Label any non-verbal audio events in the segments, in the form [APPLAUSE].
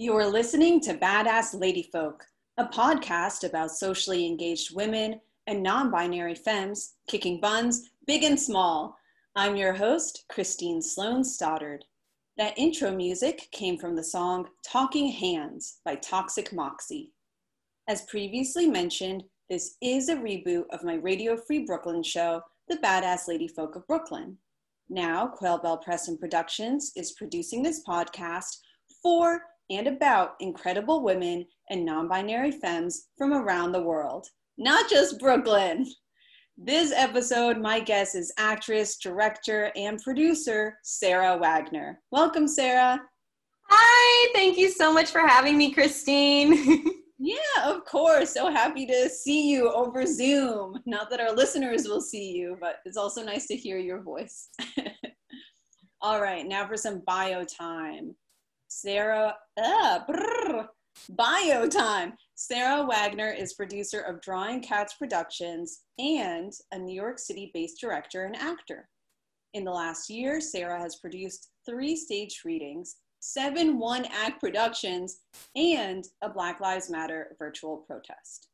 You are listening to Badass Ladyfolk, a podcast about socially engaged women and non binary femmes kicking buns, big and small. I'm your host, Christine Sloan Stoddard. That intro music came from the song Talking Hands by Toxic Moxie. As previously mentioned, this is a reboot of my Radio Free Brooklyn show, The Badass Ladyfolk of Brooklyn. Now, Quail Bell Press and Productions is producing this podcast for and about incredible women and non binary femmes from around the world, not just Brooklyn. This episode, my guest is actress, director, and producer Sarah Wagner. Welcome, Sarah. Hi, thank you so much for having me, Christine. [LAUGHS] yeah, of course. So happy to see you over Zoom. Not that our listeners will see you, but it's also nice to hear your voice. [LAUGHS] All right, now for some bio time. Sarah, uh, brrr, bio time. Sarah Wagner is producer of Drawing Cats Productions and a New York City based director and actor. In the last year, Sarah has produced three stage readings, seven one act productions, and a Black Lives Matter virtual protest.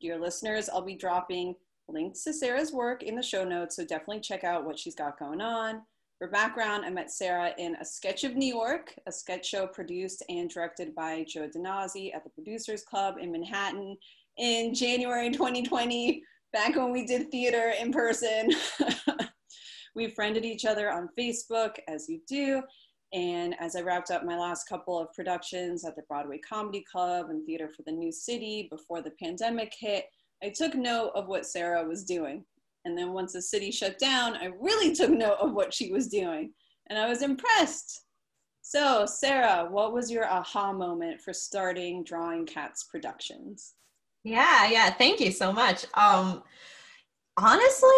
Dear listeners, I'll be dropping links to Sarah's work in the show notes, so definitely check out what she's got going on. For background, I met Sarah in A Sketch of New York, a sketch show produced and directed by Joe Danazzi at the Producers Club in Manhattan in January [LAUGHS] 2020, back when we did theater in person. [LAUGHS] we friended each other on Facebook, as you do. And as I wrapped up my last couple of productions at the Broadway Comedy Club and Theater for the New City before the pandemic hit, I took note of what Sarah was doing. And then once the city shut down, I really took note of what she was doing and I was impressed. So, Sarah, what was your aha moment for starting Drawing Cats Productions? Yeah, yeah, thank you so much. Um, honestly,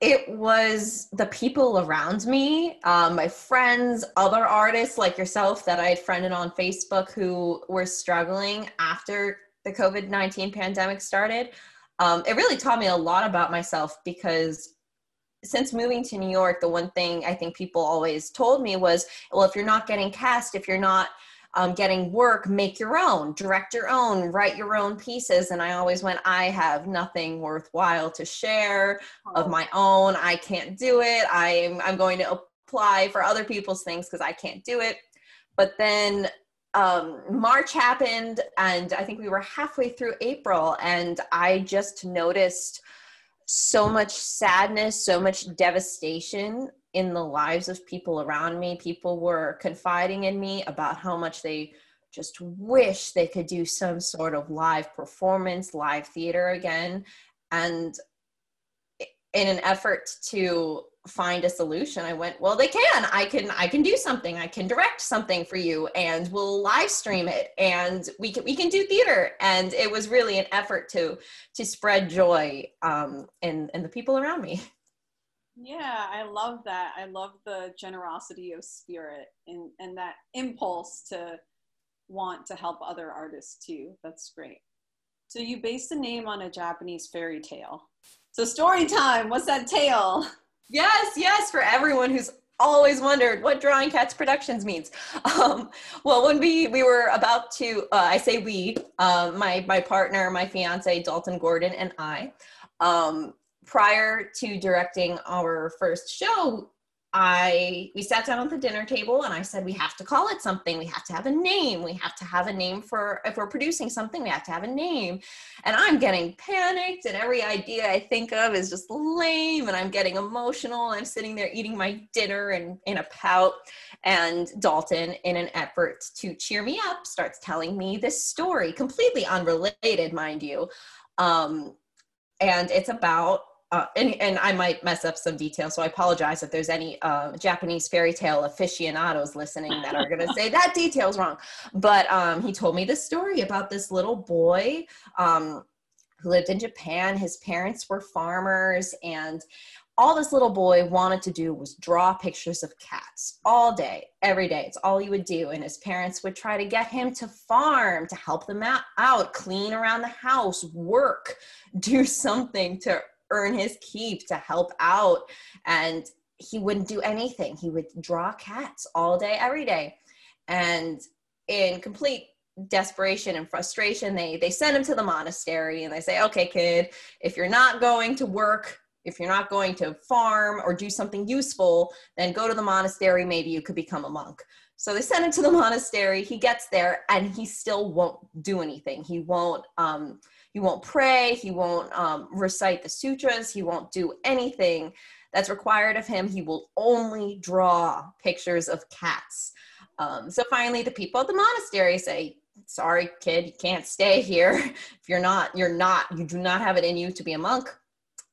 it was the people around me, um, my friends, other artists like yourself that I had friended on Facebook who were struggling after the COVID 19 pandemic started um, it really taught me a lot about myself because since moving to New York, the one thing I think people always told me was, well, if you're not getting cast, if you're not um, getting work, make your own, direct your own, write your own pieces. And I always went, I have nothing worthwhile to share of my own. I can't do it. I'm, I'm going to apply for other people's things because I can't do it. But then um, March happened, and I think we were halfway through April, and I just noticed so much sadness, so much devastation in the lives of people around me. People were confiding in me about how much they just wish they could do some sort of live performance, live theater again. And in an effort to find a solution i went well they can. I can i can do something. I can direct something for you and we'll live stream it and we can we can do theater. And it was really an effort to to spread joy um in in the people around me. [LAUGHS] Yeah i love that. I love the generosity of spirit and and that impulse to want to help other artists too. That's great. So you based the name on a japanese fairy tale. So story time what's that tale [LAUGHS] Yes, yes, for everyone who's always wondered what drawing cats productions means. Um, well when we we were about to uh, i say we uh, my my partner my fiance dalton gordon and i um, prior to directing our first show I we sat down at the dinner table and I said we have to call it something. We have to have a name. We have to have a name for if we're producing something, we have to have a name. And I'm getting panicked and every idea I think of is just lame and I'm getting emotional. I'm sitting there eating my dinner and in a pout and Dalton in an effort to cheer me up starts telling me this story, completely unrelated mind you. Um, and it's about uh, and, and I might mess up some details, so I apologize if there's any uh, Japanese fairy tale aficionados listening that are going [LAUGHS] to say that detail's wrong. But um, he told me this story about this little boy um, who lived in Japan. His parents were farmers, and all this little boy wanted to do was draw pictures of cats all day, every day. It's all he would do. And his parents would try to get him to farm, to help them out, out clean around the house, work, [LAUGHS] do something to earn his keep to help out and he wouldn't do anything he would draw cats all day every day and in complete desperation and frustration, they they send him to the monastery and they say, "Okay, kid, if you're not going to work, if you're not going to farm or do something useful, then go to the monastery. Maybe you could become a monk." So they send him to the [LAUGHS] monastery. He gets there and he still won't do anything. He won't um, he won't pray. He won't um, recite the sutras. He won't do anything that's required of him. He will only draw pictures of cats. Um, so finally, the people at the monastery say, sorry kid you can't stay here [LAUGHS] if you're not you're not you do not have it in you to be a monk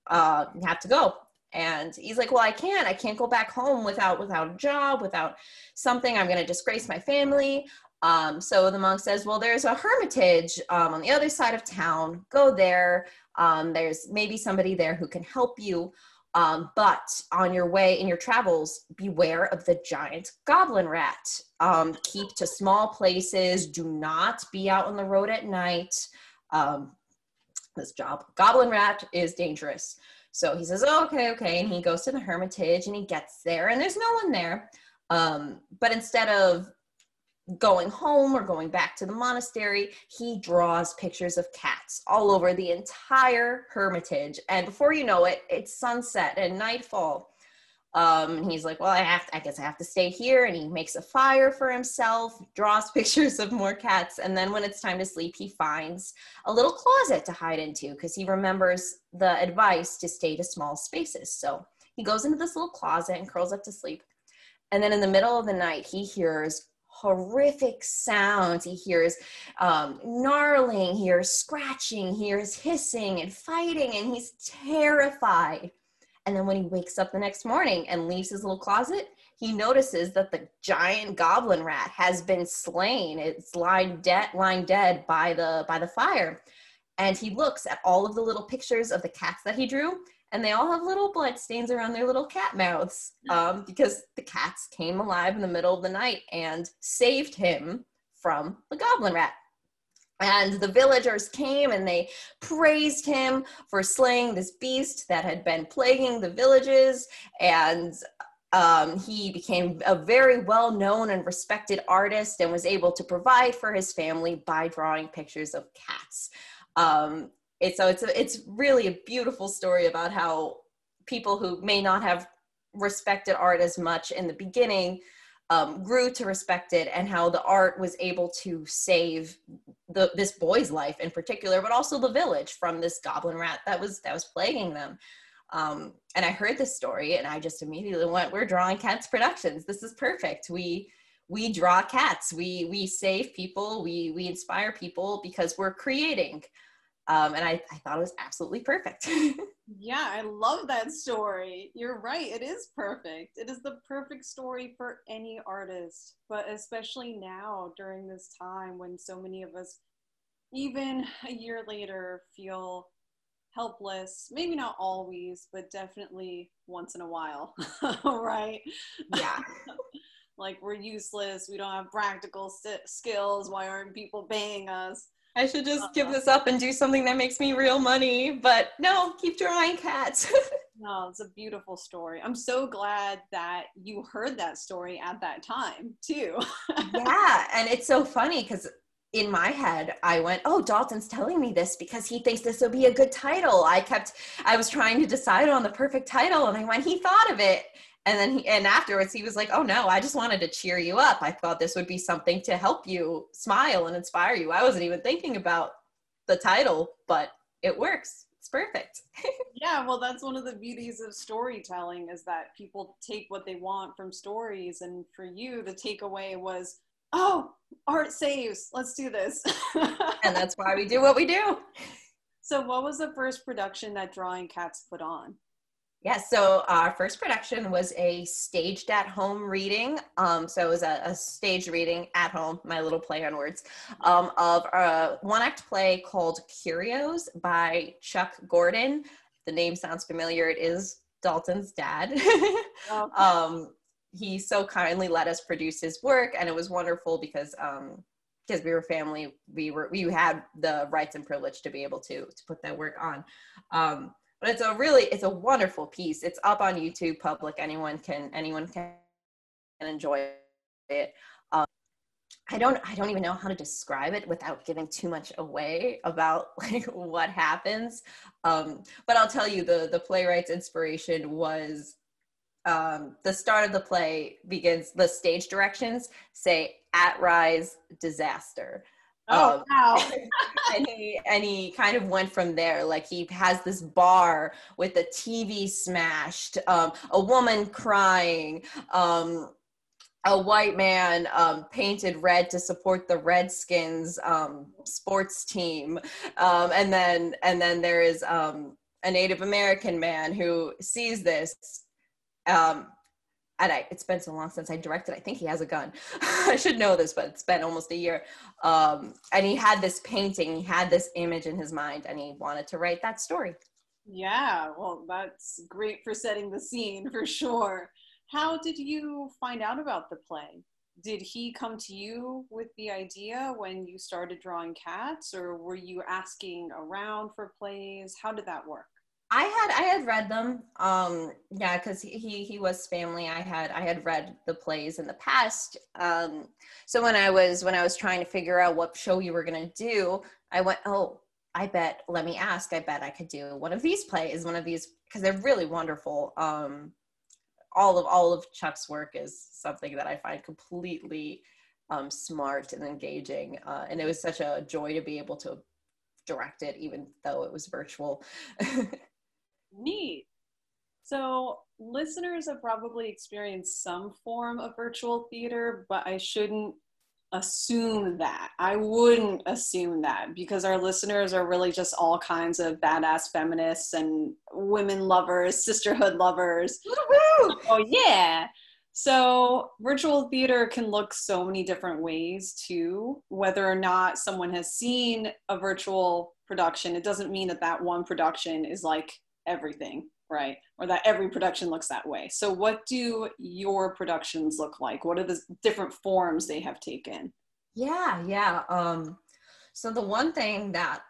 uh you have to go and he's like well i can't i can't go back home without without a job without something i'm going to disgrace my family um, so the monk says well there's a hermitage um, on the other side of town go there um, there's maybe somebody there who can help you um, but on your way in your travels, beware of the giant goblin rat. Um, keep to small places. Do not be out on the road at night. Um, this job, goblin rat is dangerous. So he says, oh, okay, okay. And he goes to the hermitage and he gets there and there's no one there. Um, but instead of going home or going back to the monastery, he draws pictures of cats all over the entire hermitage. And before you know it, it's sunset and nightfall. Um, and he's like, well, I have, to, I guess I have to stay here. And he makes a fire for himself, draws [LAUGHS] pictures of more cats. And then when it's time to sleep, he finds a little closet to hide into because he remembers the advice to stay to small spaces. So he goes into this little closet and curls up to sleep. And then in the middle of the night, he hears horrific sounds. He hears um, gnarling, he hears scratching, he hears hissing and fighting, and he's terrified. And then when he wakes up the next morning and leaves his little closet, he notices that the giant goblin rat has been slain. It's lying dead, lying dead by the by the fire. And he looks at all of the little pictures of the cats that he drew, and they all have little blood stains around their little cat mouths um, because the cats came alive in the middle of the night and saved him from the goblin rat. And the villagers came and they praised him for slaying this beast that had been plaguing the villages. And um, he became a very well known and respected artist and was able to provide for his family by drawing pictures of cats. Um, it's so it's a, it's really a beautiful story about how people who may not have respected art as much in the beginning um, grew to respect it and how the art was able to save the this boy's life in particular but also the village from this goblin rat that was that was plaguing them. Um, and i heard this story and i just immediately went we're drawing cats productions. This is perfect. We we draw cats. We we save people. We we inspire people because we're creating um, and I, I thought it was absolutely perfect. [LAUGHS] yeah, I love that story. You're right. It is perfect. It is the perfect story for any artist, but especially now during this time when so many of us, even a year later, feel helpless. Maybe not always, but definitely once in a while, [LAUGHS] right? Yeah. [LAUGHS] like we're useless. We don't have practical skills. Why aren't people paying us? I should just give uh-huh. this up and do something that makes me real money. But no, keep drawing cats. [LAUGHS] no, it's a beautiful story. I'm so glad that you heard that story at that time too. [LAUGHS] yeah, and it's so funny because in my head, I went, "Oh, Dalton's telling me this because he thinks this will be a good title." I kept, I was trying to decide on the perfect title, and I went, "He thought of it." And then he, and afterwards he was like oh no i just wanted to cheer you up. I thought this would be something to help you smile and inspire you. I wasn't even thinking about the title but it works. It's perfect. [LAUGHS] Yeah well that's one of the beauties of storytelling is that people take what they want from stories and for you the takeaway was oh art saves. Let's do this. [LAUGHS] And that's why we do what we do. So what was the first production that drawing cats put on yeah, so our first production was a staged at home reading. Um, so it was a, a staged reading at home, my little play on words, um, of a one act play called Curios by Chuck Gordon. The name sounds familiar. It is Dalton's dad. okay. [LAUGHS] um, he so kindly let us produce his work, and it was wonderful because um, because we were family, we were we had the rights and privilege to be able to to put that work on. Um, but it's a really it's a wonderful piece it's up on youtube public anyone can anyone can enjoy it um, I don't I don't even know how to describe it without giving too much away about [LAUGHS] like what happens. Um, but I'll tell you the the playwright's inspiration was um, the start of the play begins the stage directions say at rise disaster. Oh um, wow! [LAUGHS] and he and he kind of went from there. Like he has this bar with the TV smashed, um, a woman crying, um, a white man um, painted red to support the Redskins um, sports team, um, and then and then there is um, a Native American man who sees this. And I, it's been so long since I directed. I think he has a gun. [LAUGHS] I should know this, but it's been almost a year. Um, and he had this painting, he had this image in his mind, and he wanted to write that story. Yeah, well, that's great for setting the scene for sure. How did you find out about the play? Did he come to you with the idea when you started drawing cats, or were you asking around for plays? How did that work? I had I had read them. Um, yeah, because he he was family. I had I had read the plays in the past. Um, so when I was when I was trying to figure out what show you were gonna do, I went, oh, I bet. Let me ask. I bet I could do one of these plays, one of these because they're really wonderful. Um, all of all of Chuck's work is something that I find completely um, smart and engaging, uh, and it was such a joy to be able to direct it, even though it was virtual. [LAUGHS] Neat. So listeners have probably experienced some form of virtual theater, but I shouldn't assume that. I wouldn't assume that because our listeners are really just all kinds of badass feminists and women lovers, sisterhood lovers. Woo-hoo! Oh, yeah. So, virtual theater can look so many different ways too. Whether or not someone has seen a virtual production, it doesn't mean that that one production is like everything, right? Or that every production looks that way. So, what do your productions look like? What are the different forms they have taken? Yeah, yeah. Um, so, the one thing that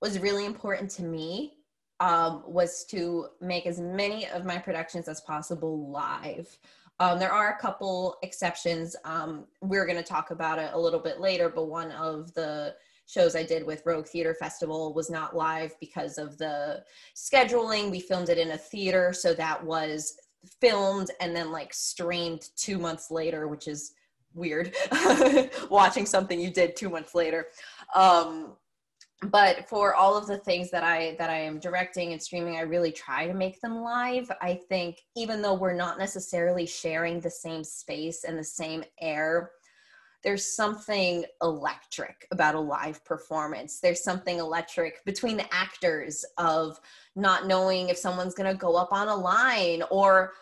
was really important to me um, was to make as many of my productions as possible live. Um, there are a couple exceptions. Um, we're going to talk about it a little bit later, but one of the shows I did with Rogue Theater Festival was not live because of the scheduling. We filmed it in a theater, so that was filmed and then like streamed two months later, which is weird [LAUGHS] watching something you did two months later. Um, but for all of the things that I that I am directing and streaming, I really try to make them live. I think even though we're not necessarily sharing the same space and the same air, there's something electric about a live performance. There's something electric between the actors of not knowing if someone's going to go up on a line or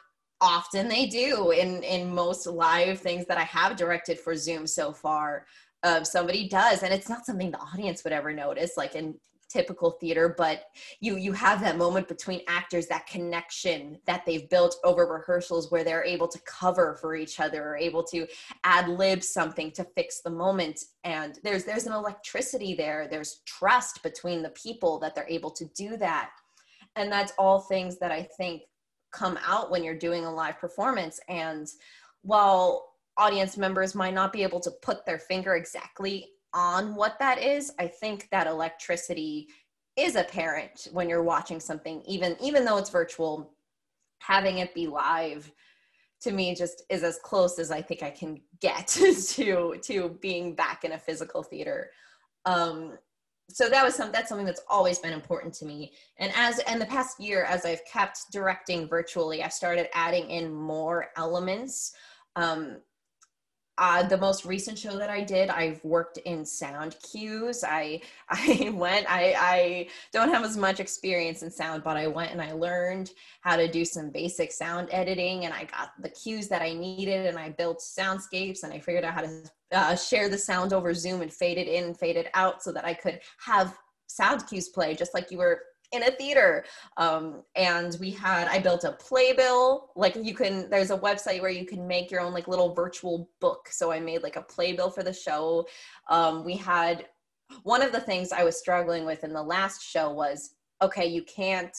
often they do in in most live things that I have directed for Zoom so far. Uh, somebody does, and it's not something the audience would ever notice. Like in typical theater but you you have that moment between actors that connection that they've built over rehearsals where they're able to cover for each other or able to ad lib something to fix the moment. And there's there's an electricity there there's trust between the people that they're able to do that. And that's all things that i think come out when you're doing a live performance. And while audience members might not be able to put their finger exactly on what that is, I think that electricity is apparent when you're watching something, even even though it's virtual. Having it be live to me just is as close as I think I can get [LAUGHS] to to being back in a physical theater. Um, so that was some that's something that's always been important to me. And as and the past year, as I've kept directing virtually, I've started adding in more elements. Um, uh, the most recent show that I did, I've worked in sound cues. I [LAUGHS] I went. I I don't have as much experience in sound, but I went and I learned how to do some basic sound editing, and I got the cues that I needed, and I built soundscapes, and I figured out how to uh, share the sound over Zoom and fade it in fade it out, so that I could have sound cues play just like you were in a theater um, and we had i built a playbill like you can there's a website where you can make your own like little virtual book so i made like a playbill for the show um, we had one of the things i was struggling with in the last show was okay you can't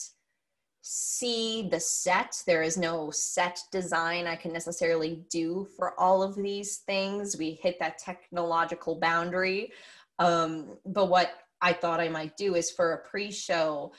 see the set. There is no set design I can necessarily do for all of these things. We hit that technological boundary. Um, but what I thought I might do is for a pre-show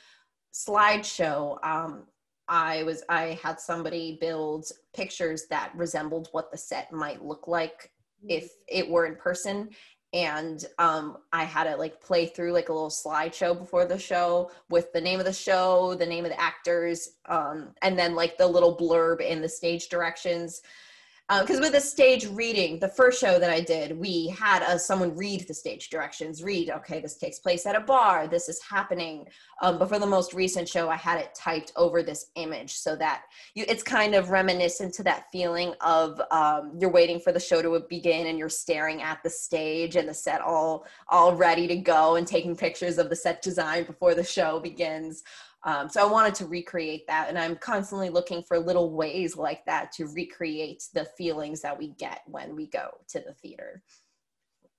slideshow. Um, I was I had somebody build pictures that resembled what the set might look like if mm. it were in person and um, I had to like play through like a little slideshow before the show with the name of the show, the name of the actors, um, and then like the little blurb in the stage directions because uh, with the stage reading the first show that i did we had uh, someone read the stage directions read okay this takes place at a bar this is happening. Um, but for the most recent show i had it typed over this image so that you it's kind of reminiscent to that feeling of um, you're waiting for the show to begin and you're staring at the stage and the set all all ready to go and taking pictures of the set design before the show begins um, so I wanted to recreate that, and I'm constantly looking for little ways like that to recreate the feelings that we get when we go to the theater.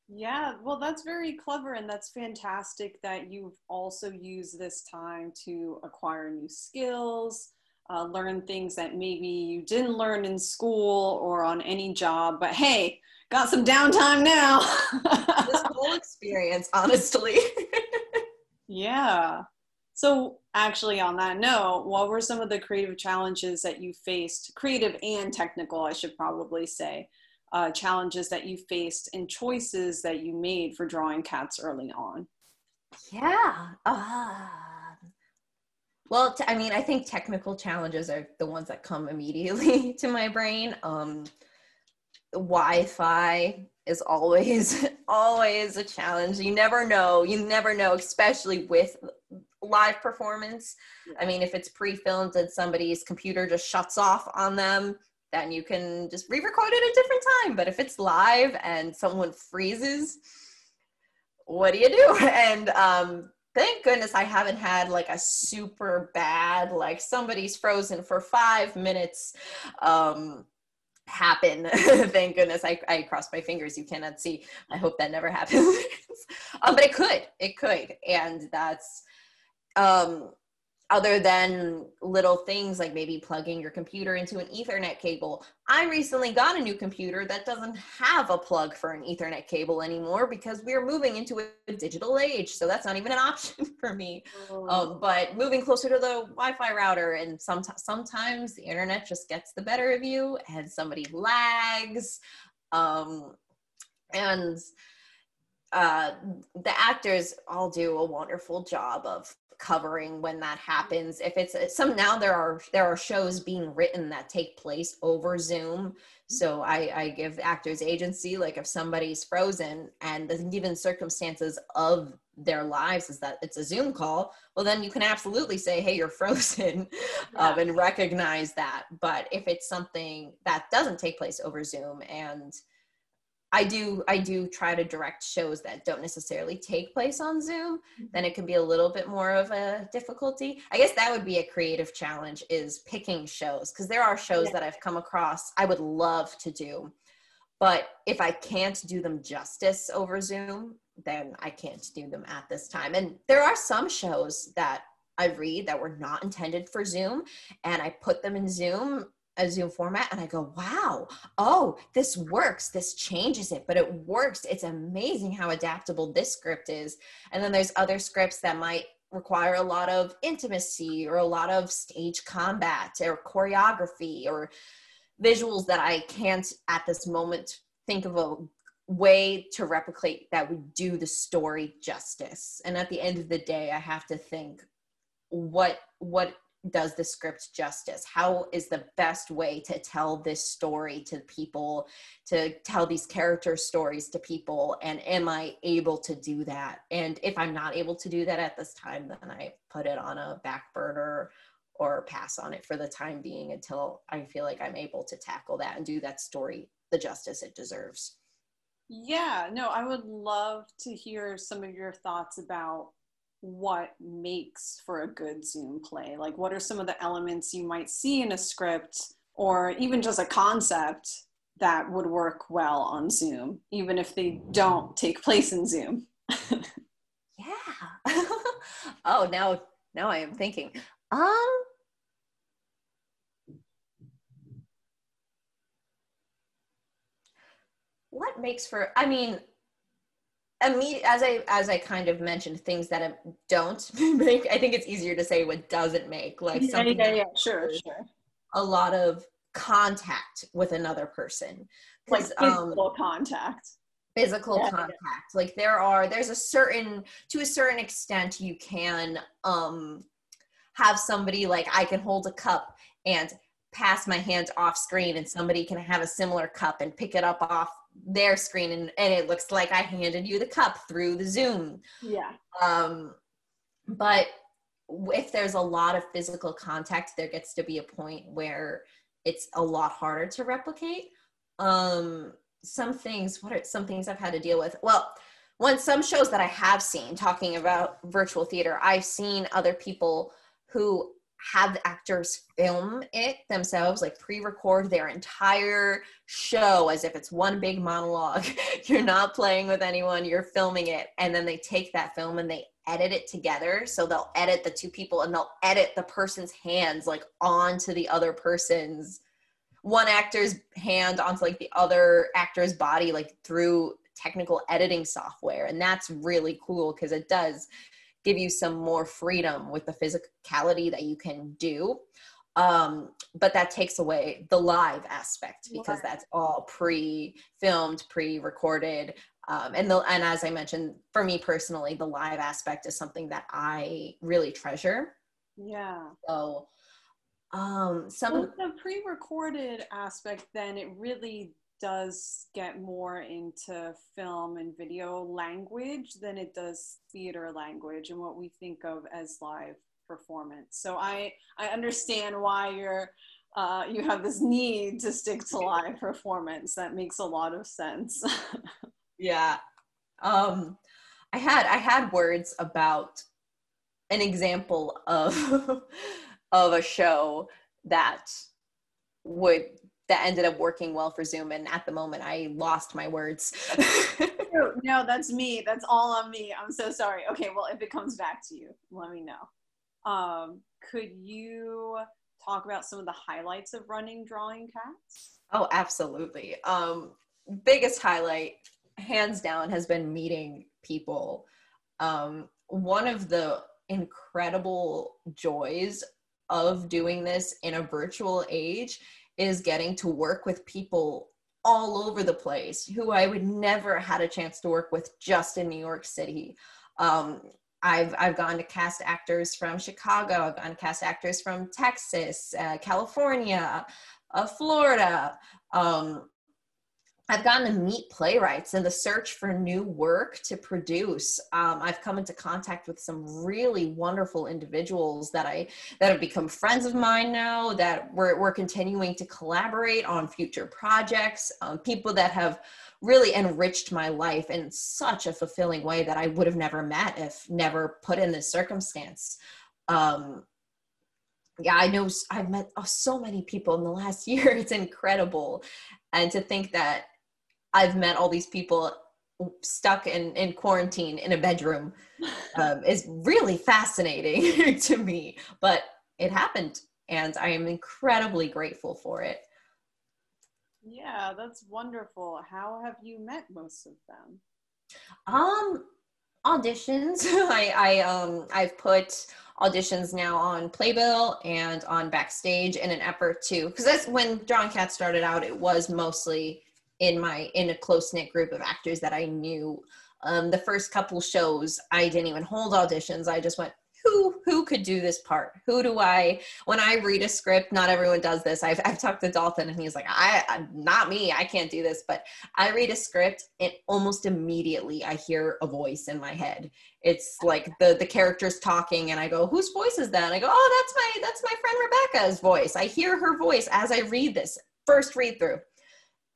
Yeah, well, that's very clever, and that's fantastic that you've also used this time to acquire new skills, uh, learn things that maybe you didn't learn in school or on any job. But hey, got some downtime now. [LAUGHS] this whole experience, honestly. [LAUGHS] yeah. So, actually, on that note, what were some of the creative challenges that you faced, creative and technical, I should probably say, uh, challenges that you faced and choices that you made for drawing cats early on? Yeah. Uh, well, t- I mean, I think technical challenges are the ones that come immediately [LAUGHS] to my brain. Um, Wi-Fi is always [LAUGHS] always a challenge. You never know. You never know, especially with live performance. I mean, if it's pre-filmed and somebody's computer just shuts off on them, then you can just re-record it a different time. But if it's live and someone freezes, what do you do? [LAUGHS] And um, thank goodness I haven't had like a super bad, like somebody's frozen for five minutes. Um, happen [LAUGHS] thank goodness I, I crossed my fingers you cannot see i hope that never [LAUGHS] happens um, but it could it could and that's um, other than little things like maybe plugging your computer into an ethernet cable. I recently got a new computer that doesn't have a plug for an ethernet cable anymore because we're moving into a digital age. So that's not even an [LAUGHS] option for me. Oh. um, but moving closer to the wi-fi router and some, sometimes the internet just gets the better of you and somebody lags. Um, and uh, the actors all do a wonderful job of covering when that happens. If it's some now there are there are shows being written that take place over zoom. So i i give actors agency like if somebody's frozen and the given circumstances of their lives is that it's a zoom call well then you can absolutely say hey you're [LAUGHS] frozen yeah. um, and recognize that. But if it's something that doesn't take place over zoom and I do I do try to direct shows that don't necessarily take place on Zoom, mm-hmm. then it can be a little bit more of a difficulty. I guess that would be a creative challenge is picking shows because there are shows yeah. that I've come across I would love to do. But if I can't do them justice over Zoom, then I can't do them at this time. And there are some shows that I read that were not intended for Zoom and I put them in Zoom a Zoom format and I go, wow, oh, this works. This changes it, but it works. It's amazing how adaptable this script is. And then there's other scripts that might require a lot of intimacy or a lot of stage combat or choreography or visuals that I can't at this moment think of a way to replicate that would do the story justice. And at the end of the day, I have to think what what does the script justice? How is the best way to tell this story to people to tell these character stories to people? And am i able to do that? And if i'm not able to do that at this time then i put it on a back burner or pass on it for the time being until i feel like i'm able to tackle that and do that story the justice it deserves. Yeah no i would love to hear some of your thoughts about what makes for a good Zoom play? Like, what are some of the elements you might see in a script or even just a concept that would work well on Zoom, even if they don't take place in Zoom? yeah. [LAUGHS] oh, now, now I am thinking. Um, what makes for, I mean, immediate as i as i kind of mentioned things that don't [LAUGHS] make i think it's easier to say what doesn't make like something yeah, yeah, yeah. sure sure a lot of contact with another person like physical um, contact physical yeah, contact yeah. like there are there's a certain to a certain extent you can um have somebody like i can hold a cup and pass my hand off screen and somebody can have a similar cup and pick it up off their screen and, and it looks like I handed you the cup through the Zoom. Yeah. Um, but if there's a lot of physical contact, there gets to be a point where it's a lot harder to replicate. Um, some things, what are some things I've had to deal with? Well, one, some shows that I have seen talking about virtual theater, I've seen other people who have the actors film it themselves, like pre record their entire show as if it's one big monologue. [LAUGHS] you're not playing with anyone, you're filming it. And then they take that film and they edit it together. So they'll edit the two people and they'll edit the person's hands like onto the other person's one actor's hand onto like the other actor's body, like through technical editing software. And that's really cool because it does give you some more freedom with the physicality that you can do. Um but that takes away the live aspect because that's all pre-filmed pre-recorded. Um and the and as i mentioned for me personally the live aspect is something that i really treasure. Yeah. So um some well, the pre-recorded aspect then it really does get more into film and video language than it does theater language and what we think of as live performance. So I I understand why you're uh, you have this need to stick to live performance. That makes a lot of sense. [LAUGHS] yeah, um, I had I had words about an example of [LAUGHS] of a show that would that ended up working well for Zoom. And at the moment, I lost my words. [LAUGHS] no, that's me. That's all on me. I'm so sorry. Okay, well, if it comes back to you, let me know. Um, could you talk about some of the highlights of running Drawing Cats? Oh, absolutely. Um, biggest highlight, hands down, has been meeting people. Um, one of the incredible joys of doing this in a virtual age is getting to work with people all over the place who I would never had a chance to work with just in New York City. Um, I've I've gone to cast actors from Chicago. I've gone to cast actors from Texas, uh, California, uh, Florida. Um, I've gotten to meet playwrights in the search for new work to produce. Um, I've come into contact with some really wonderful individuals that I that have become friends of mine now. That we're we're continuing to collaborate on future projects. Um, people that have really enriched my life in such a fulfilling way that I would have never met if never put in this circumstance. Um, yeah, I know I've met oh, so many people in the last [LAUGHS] year. It's incredible. And to think that I've met all these people stuck in, in quarantine in a bedroom [LAUGHS] um, is really fascinating [LAUGHS] to me. But it happened, and I am incredibly grateful for it. Yeah, that's wonderful. How have you met most of them? Um, auditions. [LAUGHS] I I um I've put auditions now on Playbill and on Backstage in an effort to because that's when Drawing Cat started out. It was mostly in my in a close knit group of actors that I knew. Um, the first couple shows, I didn't even hold auditions. I just went, who who could do this part? Who do I? When I read a script, not everyone does this. I've I've talked to Dalton, and he's like, I I'm not me. I can't do this. But I read a script, and almost immediately I hear a voice in my head. It's like the the characters talking, and I go, whose voice is that? And I go, oh, that's my that's my friend Rebecca's voice. I hear her voice as I read this first read through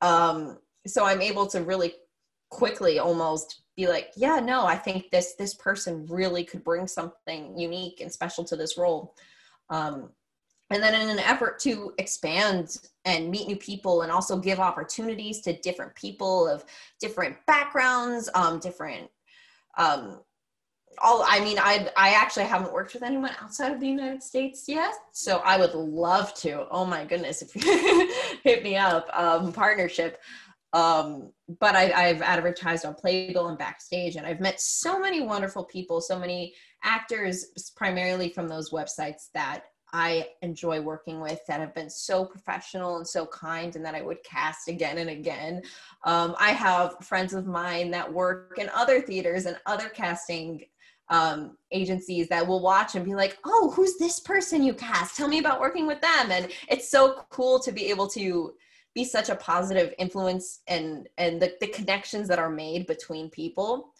um, so i'm able to really quickly almost be like yeah no i think this this person really could bring something unique and special to this role. Um, and then in an effort to expand and meet new people and also give opportunities to different people of different backgrounds um, different um, all i mean i i actually haven't worked with anyone outside of the united states yet so i would love to oh my goodness if you [LAUGHS] hit me up um partnership Um, but I, I've advertised on Playbill and backstage, and I've met so many wonderful people, so many actors, primarily from those websites that I enjoy working with that have been so professional and so kind and that I would cast again and again. Um, I have friends of mine that work in other theaters and other casting um, agencies that will watch and be like, oh, who's this person you cast? Tell me about working with them. And it's so cool to be able to be such a positive influence and and the, the connections that are made between people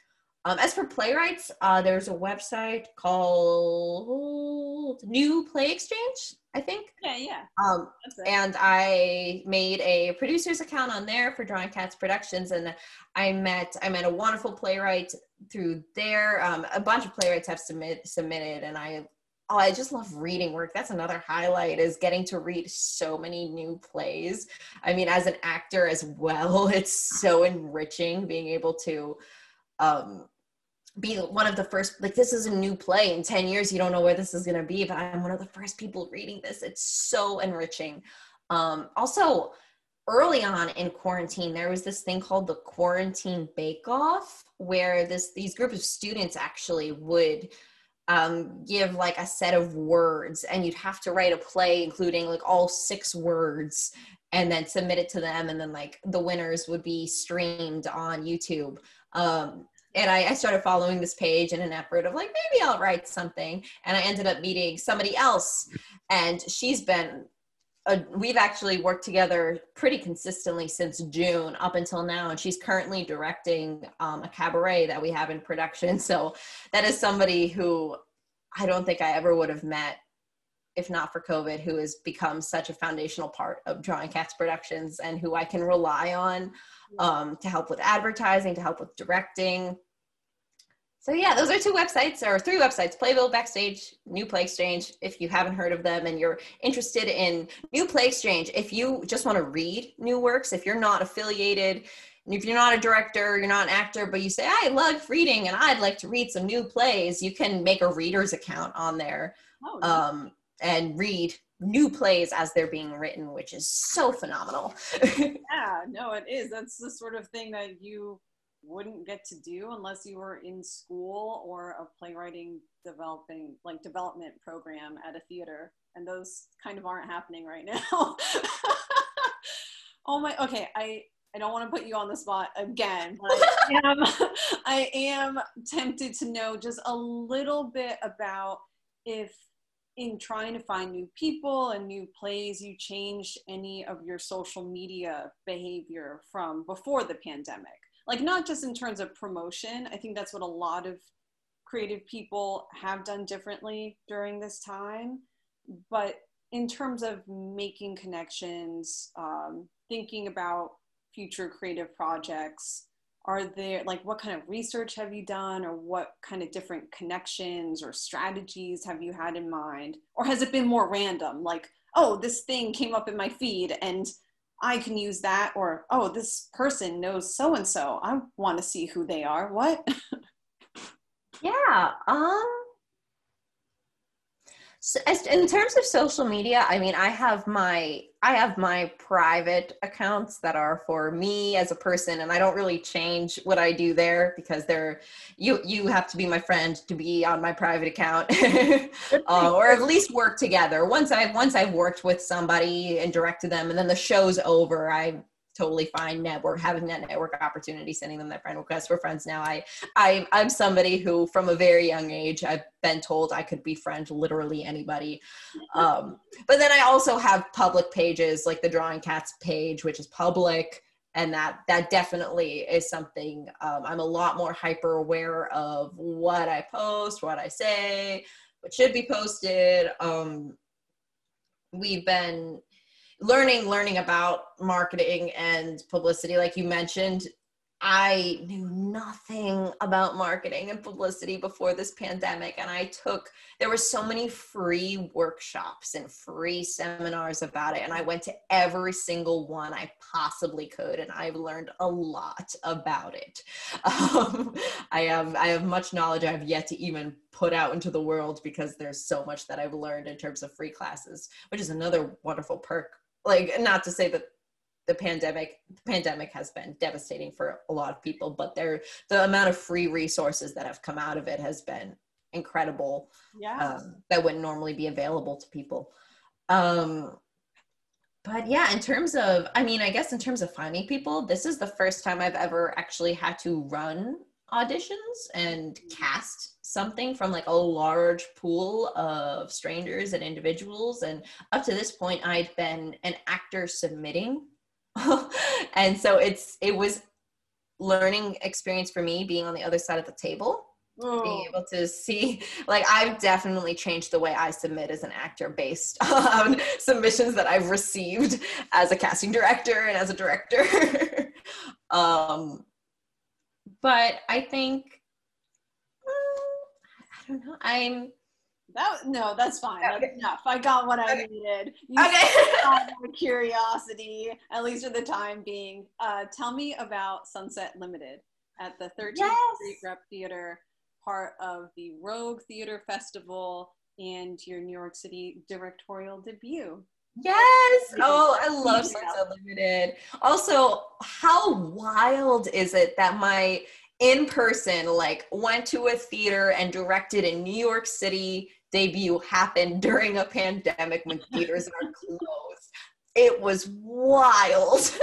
um, as for playwrights, uh, there's a website called New Play Exchange, I think. Yeah, yeah. Um, and I made a producer's account on there for Drawing Cats Productions, and I met I met a wonderful playwright through there. Um, a bunch of playwrights have submit, submitted, and I oh i just love reading work that's another highlight is getting to read so many new plays i mean as an actor as well [LAUGHS] it's so enriching being able to um be one of the first like this is a new play. In 10 years you don't know where this is going to be but i'm one of the first people reading this. It's so enriching. Um also early on in quarantine there was this thing called the quarantine bake off where this these group of students actually would um, give like a set of words and you'd have to write a play including like all six words and then submit it to them and then like the winners would be streamed on youtube. Um, and I, I, started following this page in an effort of like maybe I'll write something. And I ended up meeting somebody else, and she's been. A, we've actually worked together pretty consistently since June up until now, and she's currently directing um, a cabaret that we have in production. [LAUGHS] So that is somebody who I don't think I ever would have met if not for COVID, who has become such a foundational part of Drawing Cats Productions and who I can rely on um, to help with advertising, to help with directing, so yeah, those are two websites or three websites, Playbill, Backstage, New Play Exchange. If you haven't heard of them and you're interested in New Play Exchange, if you just want to read new works, if you're not affiliated, if you're not a director, you're not an actor, but you say, I love reading and I'd like to read some new plays, you can make a reader's account on there oh, um, and read new plays as they're being written, which is so phenomenal. [LAUGHS] yeah, no, it is. That's the sort of thing that you wouldn't get to do unless you were in school or a playwriting developing like development program at a theater and those kind of aren't happening right now. [LAUGHS] Oh my okay i i don't want to put you on the spot again I am, [LAUGHS] I am tempted to know just a little bit about if in trying to find new people and new plays you changed any of your social media behavior from before the pandemic like not just in terms of promotion. I think that's what a lot of creative people have done differently during this time. But in terms of making connections um, thinking about future creative projects are there like what kind of research have you done or what kind of different connections or strategies have you had in mind? Or has it been more random? Like oh this thing came up in my feed and I can use that, or oh, this person knows so and so. I want to see who they are. What? [LAUGHS] yeah. Um. So in terms of social media, I mean, I have my I have my private accounts that are for me as a person, and I don't really change what I do there because they're you you have to be my friend to be on my private account, [LAUGHS] uh, or at least work together. Once I've once I've worked with somebody and directed them, and then the show's over, I totally fine network having that network opportunity sending them that friend request. We're friends now. I, I i'm somebody who from a very young age i've been told i could befriend literally anybody. Um, but then i also have public pages like the drawing cats page which is public and that that definitely is something um, i'm a lot more hyper aware of what i post what i say what should be posted. Um, we've been learning learning about marketing and publicity like you mentioned I knew nothing about marketing and publicity before this pandemic. And I took, there were so many free workshops and free seminars about it. And I went to every single one I possibly could. And I've learned a lot about it. [LAUGHS] Um, I have, I have much knowledge I've yet to even put out into the world because there's so much that I've learned in terms of free classes, which is another wonderful perk like not to say that the pandemic the pandemic has been devastating for a lot of people but there the amount of free resources that have come out of it has been incredible Yeah. um, that wouldn't normally be available to people um but yeah in terms of i mean i guess in terms of finding people this is the first time i've ever actually had to run auditions and cast something from like a large pool of strangers and individuals and up to this point i'd been an actor submitting. [LAUGHS] And so it's it was learning experience for me being on the other side of the table Oh, being able to see like i've definitely changed the way i submit as an actor based [LAUGHS] on submissions that i've received as a casting director and as a director. [LAUGHS] Um but i think mm, i don't know i'm that no, that's fine. That's enough. I got what I Okay. needed. You okay [LAUGHS] my curiosity, at least for the time being. Uh, tell me about Sunset Limited at the 13th Yes. Street Rep Theater, part of the Rogue Theater Festival, and your New York City directorial debut. Yes. Oh, I love Yeah. Sunset Limited. Also, how wild is it that my in person, like, went to a theater and directed a New York City debut happened during a pandemic when [LAUGHS] theaters are closed? It was wild. [LAUGHS]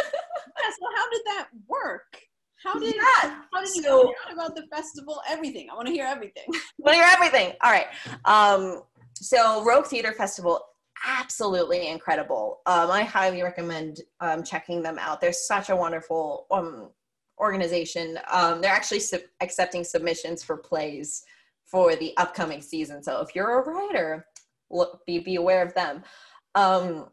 Yeah, so how did that work? How did yeah. how did you So- out about the festival? Everything. I want to hear everything. [LAUGHS] Want to hear everything? All right. Um, so Rogue Theater Festival, absolutely incredible. Um, I highly recommend um, checking them out. They're such a wonderful um, organization. Um, they're actually accepting submissions for plays for the upcoming season. So if you're a writer, look, be be aware of them. Um,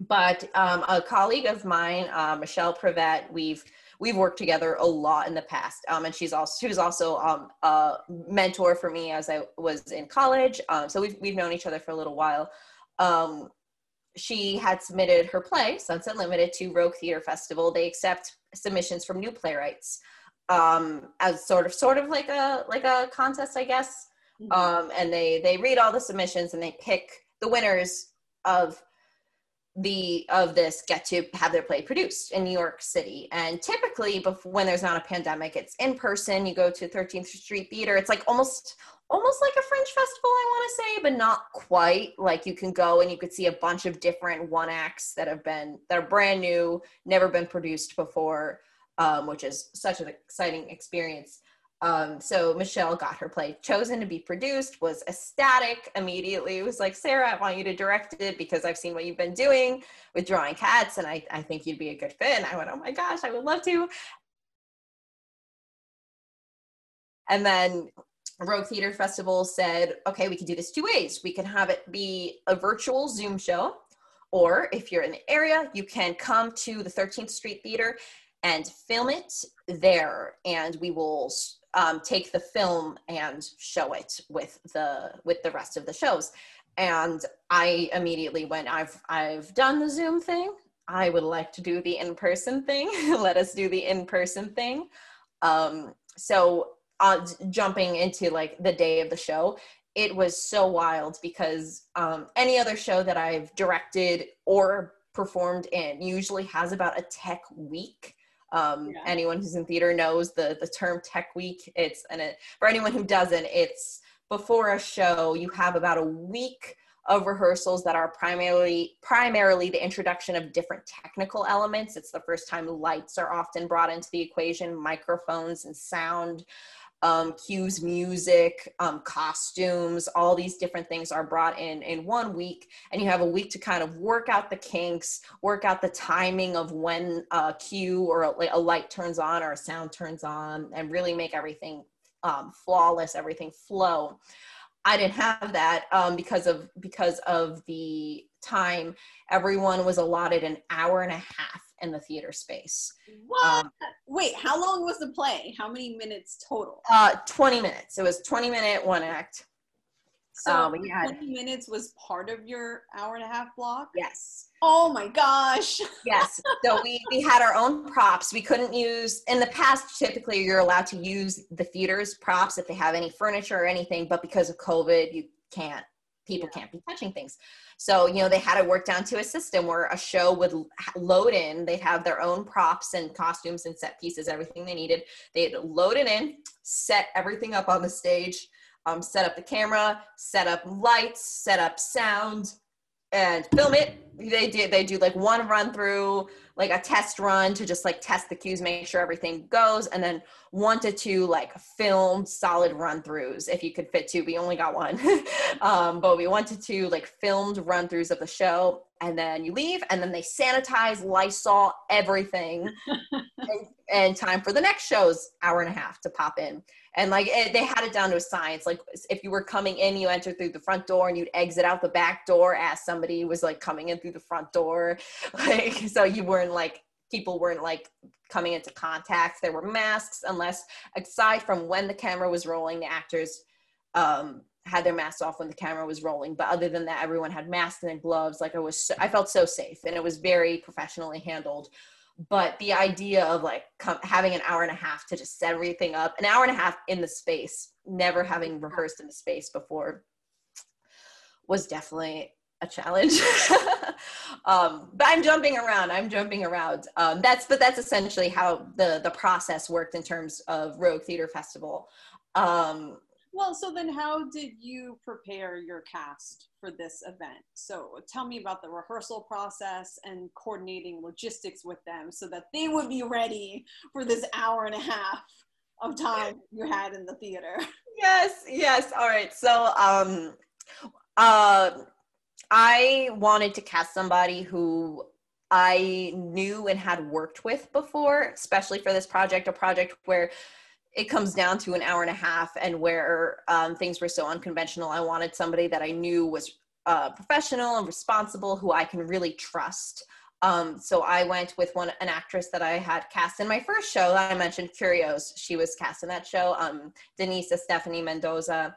but um, a colleague of mine, uh, Michelle Privet, we've we've worked together a lot in the past um, and she's also she was also um, a mentor for me as i was in college um, so we've, we've known each other for a little while um, she had submitted her play sunset limited to rogue theater festival they accept submissions from new playwrights um, as sort of sort of like a like a contest i guess um, and they they read all the submissions and they pick the winners of the of this get to have their play produced in New York City. And typically, before, when there's not a pandemic, it's in person. You go to 13th Street Theater. It's like almost almost like a Fringe festival, I want to say, but not quite. Like you can go and you could see a bunch of different one acts that have been that are brand new, never been produced before, um, which is such an exciting experience. Um, so Michelle got her play chosen to be produced, was ecstatic immediately. Was like, Sarah, I want you to direct it because I've seen what you've been doing with drawing cats, and I, I think you'd be a good fit. And I went, Oh my gosh, I would love to. And then Rogue Theater Festival said, okay, we can do this two ways. We can have it be a virtual Zoom show, or if you're in the area, you can come to the 13th Street Theater and film it there, and we will um, take the film and show it with the with the rest of the shows. And I immediately went, I've I've done the Zoom thing. I would like to do the in-person thing. [LAUGHS] Let us do the in-person thing. Um, so uh, jumping into like the day of the show, it was so wild because um, any other show that I've directed or performed in usually has about a tech week. Um, Yeah. Anyone who's in theater knows the the term tech week. It's and it, for anyone who doesn't, it's before a show. You have about a week of rehearsals that are primarily primarily the introduction of different technical elements. It's the first time lights are often brought into the equation, microphones and sound um, cues, music, um, costumes, all these different things are brought in in one week. And you have a week to kind of work out the kinks, work out the timing of when a cue or a, a light turns on or a sound turns on, and really make everything um, flawless, everything flow. I didn't have that um, because of because of the time. Everyone was allotted an hour and a half in the theater space. What? Um, Wait, how long was the play? How many minutes total? uh, 20 minutes. It was 20 minute one act. So um, had- 20 minutes was part of your hour and a half block? Yes. Oh my gosh. [LAUGHS] Yes. So we, we had our own props. We couldn't use, in the past, typically you're allowed to use the theater's props if they have any furniture or anything, but because of COVID, you can't. People yeah. can't be touching things so you know they had to work down to a system where a show would load in they'd have their own props and costumes and set pieces everything they needed they'd load it in set everything up on the stage um, set up the camera set up lights set up sound and film it. They do they do like one run through like a test run to just like test the cues make sure everything goes and then one to two like filmed solid run throughs if you could fit two. We only got one. [LAUGHS] Um, but we wanted to like filmed run throughs of the show and then you leave and then they sanitize lysol everything. [LAUGHS] And, and time for the next show's hour and a half to pop in and like it, they had it down to a science. Like if you were coming in you enter through the front door and you'd exit out the back door as somebody was like coming in through the front door. [LAUGHS] Like so you weren't like people weren't like coming into contact. There were masks unless aside from when the camera was rolling the actors um, had their masks off when the camera was rolling. But other than that everyone had masks and gloves. Like i was so, i felt so safe and it was very professionally handled but the idea of like com- having an hour and a half to just set everything up an hour and a half in the space never having rehearsed in the space before was definitely a challenge. [LAUGHS] Um, but i'm jumping around i'm jumping around. Um, that's but that's essentially how the the process worked in terms of rogue theater festival. Um, well, so then how did you prepare your cast for this event? So tell me about the rehearsal process and coordinating logistics with them so that they would be ready for this hour and a half of time you had in the theater. [LAUGHS] Yes, yes. All right. So um uh I wanted to cast somebody who I knew and had worked with before, especially for this project, a project where it comes down to an hour and a half and where um, things were so unconventional. I wanted somebody that i knew was uh, professional and responsible who i can really trust. Um, so i went with one an actress that i had cast in my first show that i mentioned curios. She was cast in that show. Um, denise stephanie mendoza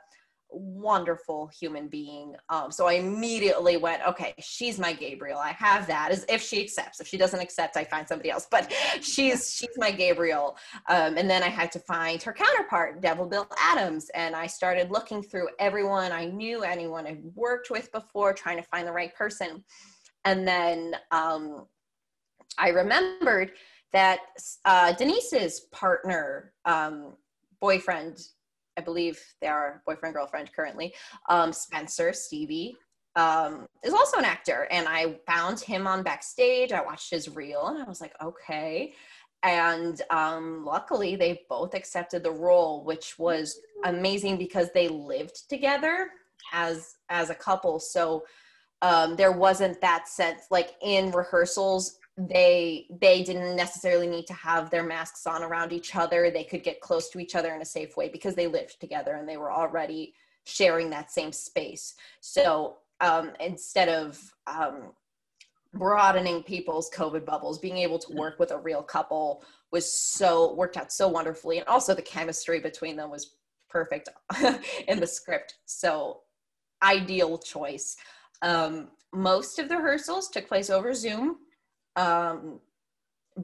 wonderful human being. Um, so I immediately went, okay, she's my Gabriel. I have that. As if she accepts. If she doesn't accept, I find somebody else. But she's she's my Gabriel. Um, and then I had to find her counterpart, Devil Bill Adams. And I started looking through everyone I knew, anyone I worked with before, trying to find the right person. And then um, I remembered that uh, Denise's partner, um, boyfriend, I believe they are boyfriend girlfriend currently. Um, Spencer Stevie um, is also an actor, and I found him on backstage. I watched his reel, and I was like, okay. And um, luckily, they both accepted the role, which was amazing because they lived together as as a couple. So um, there wasn't that sense like in rehearsals they they didn't necessarily need to have their masks on around each other. They could get close to each other in a safe way because they lived together and they were already sharing that same space. So um, instead of um, broadening people's covid bubbles being able to work with a real couple was so worked out so wonderfully. And also the chemistry between them was perfect [LAUGHS] in the script. So ideal choice. Um, most of the rehearsals took place over zoom um,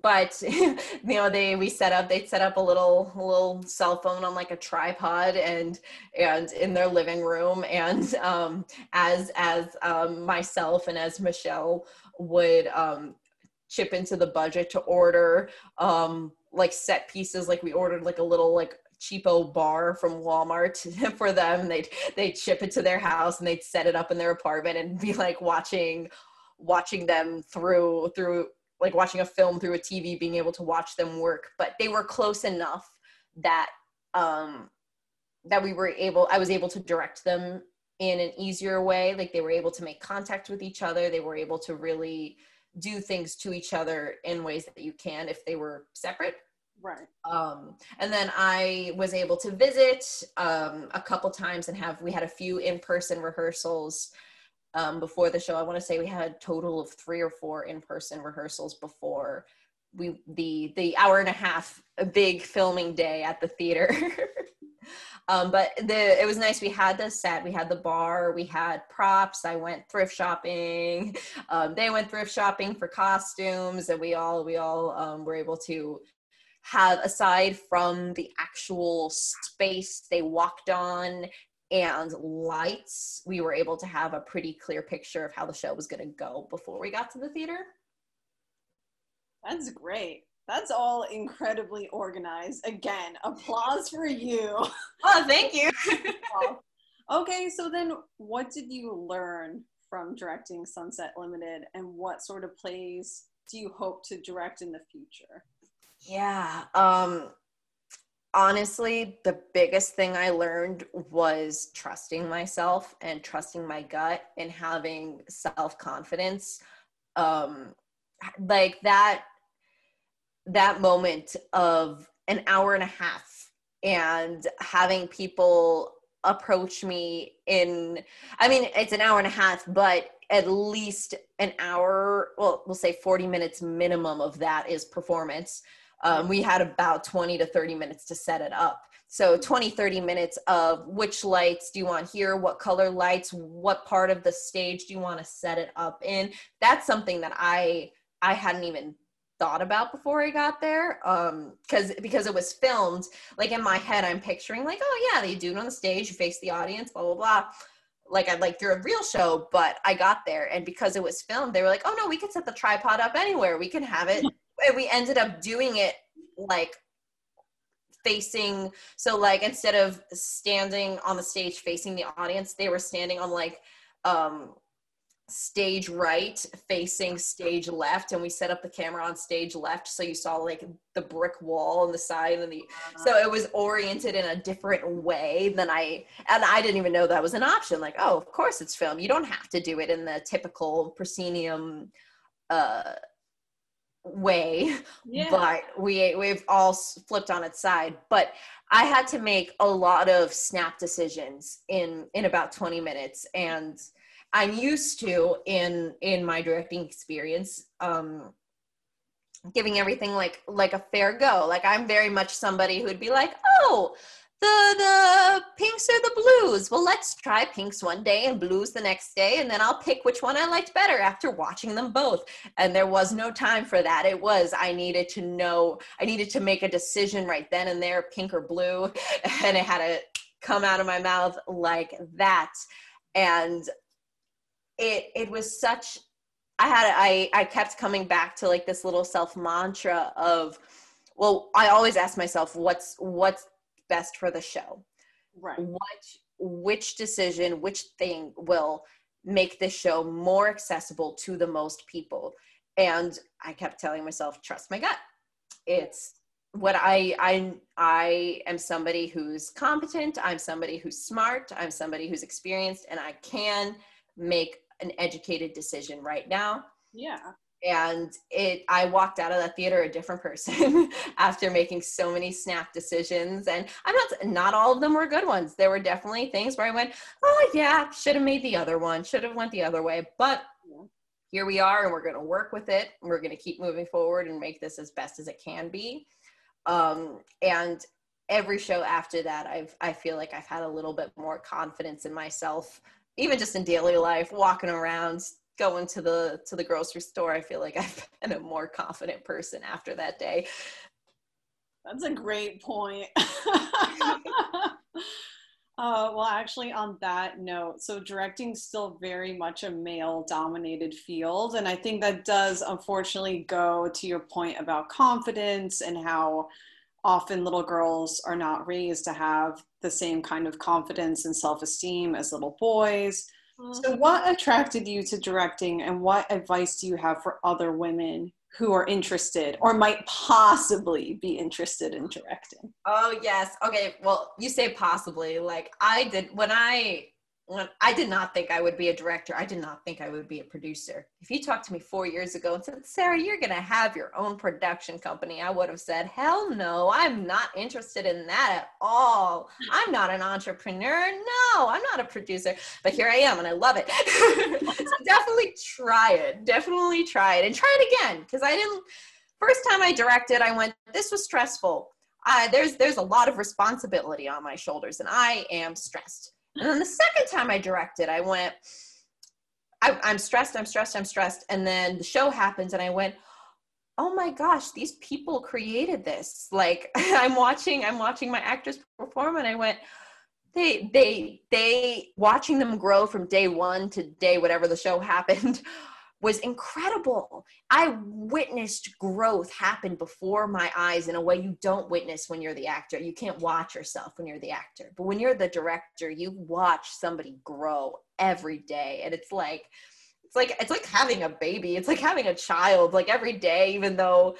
but [LAUGHS] you know they we set up They'd set up a little little cell phone on like a tripod and and in their living room. And um as as um myself and as michelle would um chip into the budget to order um like set pieces like we ordered like a little like cheapo bar from Walmart [LAUGHS] for them. They'd they'd ship it to their house and they'd set it up in their apartment and be like watching watching them through through like watching a film through a TV, being able to watch them work. But they were close enough that um, that we were able. I was able to direct them in an easier way. Like they were able to make contact with each other. They were able to really do things to each other in ways that you can if they were separate. Right. Um, and then I was able to visit um, a couple times and have we had a few in-person rehearsals um, before the show. I want to say we had a total of three or four in-person rehearsals before we the the hour and a half a big filming day at the theater. [LAUGHS] um, but the it was nice. We had the set, we had the bar, we had props. I went thrift shopping. [LAUGHS] Um, they went thrift shopping for costumes, and we all we all um, were able to have aside from the actual space they walked on and lights, we were able to have a pretty clear picture of how the show was going to go before we got to the theater. That's great. That's all incredibly organized. Again, applause for you. [LAUGHS] Oh, thank you. [LAUGHS] okay, so then what did you learn from directing Sunset Limited and what sort of plays do you hope to direct in the future? Yeah. Um honestly, the biggest thing I learned was trusting myself and trusting my gut and having self-confidence. Um like that that moment of an hour and a half and having people approach me in i mean it's an hour and a half but at least an hour well we'll say 40 minutes minimum of that is performance um, we had about 20 to 30 minutes to set it up so 20 30 minutes of which lights do you want here what color lights what part of the stage do you want to set it up in that's something that i i hadn't even thought about before I got there. Um, because because it was filmed, like in my head, I'm picturing like, oh yeah, they do it on the stage, you face the audience, blah blah blah. Like I'd like through a real show, but I got there and because it was filmed, they were like, oh no, we can set the tripod up anywhere. We can have it. And we ended up doing it like facing so like instead of standing on the stage facing the audience, they were standing on like um stage right facing stage left and we set up the camera on stage left so you saw like the brick wall on the side and the so it was oriented in a different way than i and i didn't even know that was an option. Like oh of course it's film. You don't have to do it in the typical proscenium uh way yeah. but we we've all flipped on its side but i had to make a lot of snap decisions in in about 20 minutes and I'm used to in in my directing experience um giving everything like like a fair go. Like I'm very much somebody who'd be like, "Oh, the the pinks or the blues. Well, let's try pinks one day and blues the next day, and then I'll pick which one I liked better after watching them both. And there was no time for that. It was I needed to know, I needed to make a decision right then and there, pink or blue, [LAUGHS] and it had to come out of my mouth like that. And it it was such I had I I kept coming back to like this little self mantra of well I always ask myself what's what's best for the show. Right. What which decision which thing will make this show more accessible to the most people? And I kept telling myself trust my gut. It's what I I I am somebody who's competent. I'm somebody who's smart. I'm somebody who's experienced and I can make an educated decision right now. Yeah. And it I walked out of that theater a different person [LAUGHS] after making so many snap decisions. And I'm not not all of them were good ones. There were definitely things where I went, oh yeah, should have made the other one, should have went the other way. But here we are and we're gonna work with it. We're gonna keep moving forward and make this as best as it can be. Um, and every show after that i've i feel like i've had a little bit more confidence in myself even just in daily life, walking around, going to the to the grocery store, I feel like I've [LAUGHS] been a more confident person after that day. That's a great point. [LAUGHS] Uh, well, actually, on that note, so directing still very much a male dominated field. And I think that does unfortunately go to your point about confidence and how often little girls are not raised to have the same kind of confidence and self esteem as little boys. So, what attracted you to directing, and what advice do you have for other women who are interested or might possibly be interested in directing? Oh, yes. Okay. Well, you say possibly. Like, I did when I I did not think I would be a director. I did not think I would be a producer. If you talked to me four years ago and said, Sarah, you're going to have your own production company, I would have said, hell no, I'm not interested in that at all. I'm not an entrepreneur. No, I'm not a producer. But here I am and I love it. [LAUGHS] so definitely try it. Definitely try it and try it again. Because I didn't, first time I directed, I went, this was stressful. I, there's there's a lot of responsibility on my shoulders and I am stressed and then the second time I directed, I went, I, I'm stressed, I'm stressed, I'm stressed. And then the show happens, and I went, oh my gosh, these people created this. Like [LAUGHS] I'm watching, I'm watching my actors perform, and I went, they they they watching them grow from day one to day whatever the show [LAUGHS] happened was incredible. I witnessed growth happen before my eyes in a way you don't witness when you're the actor. You can't watch yourself when you're the actor, but when you're the director, you watch somebody grow every day, and it's like it's like it's like having a baby. It's like having a child. Like every day, even though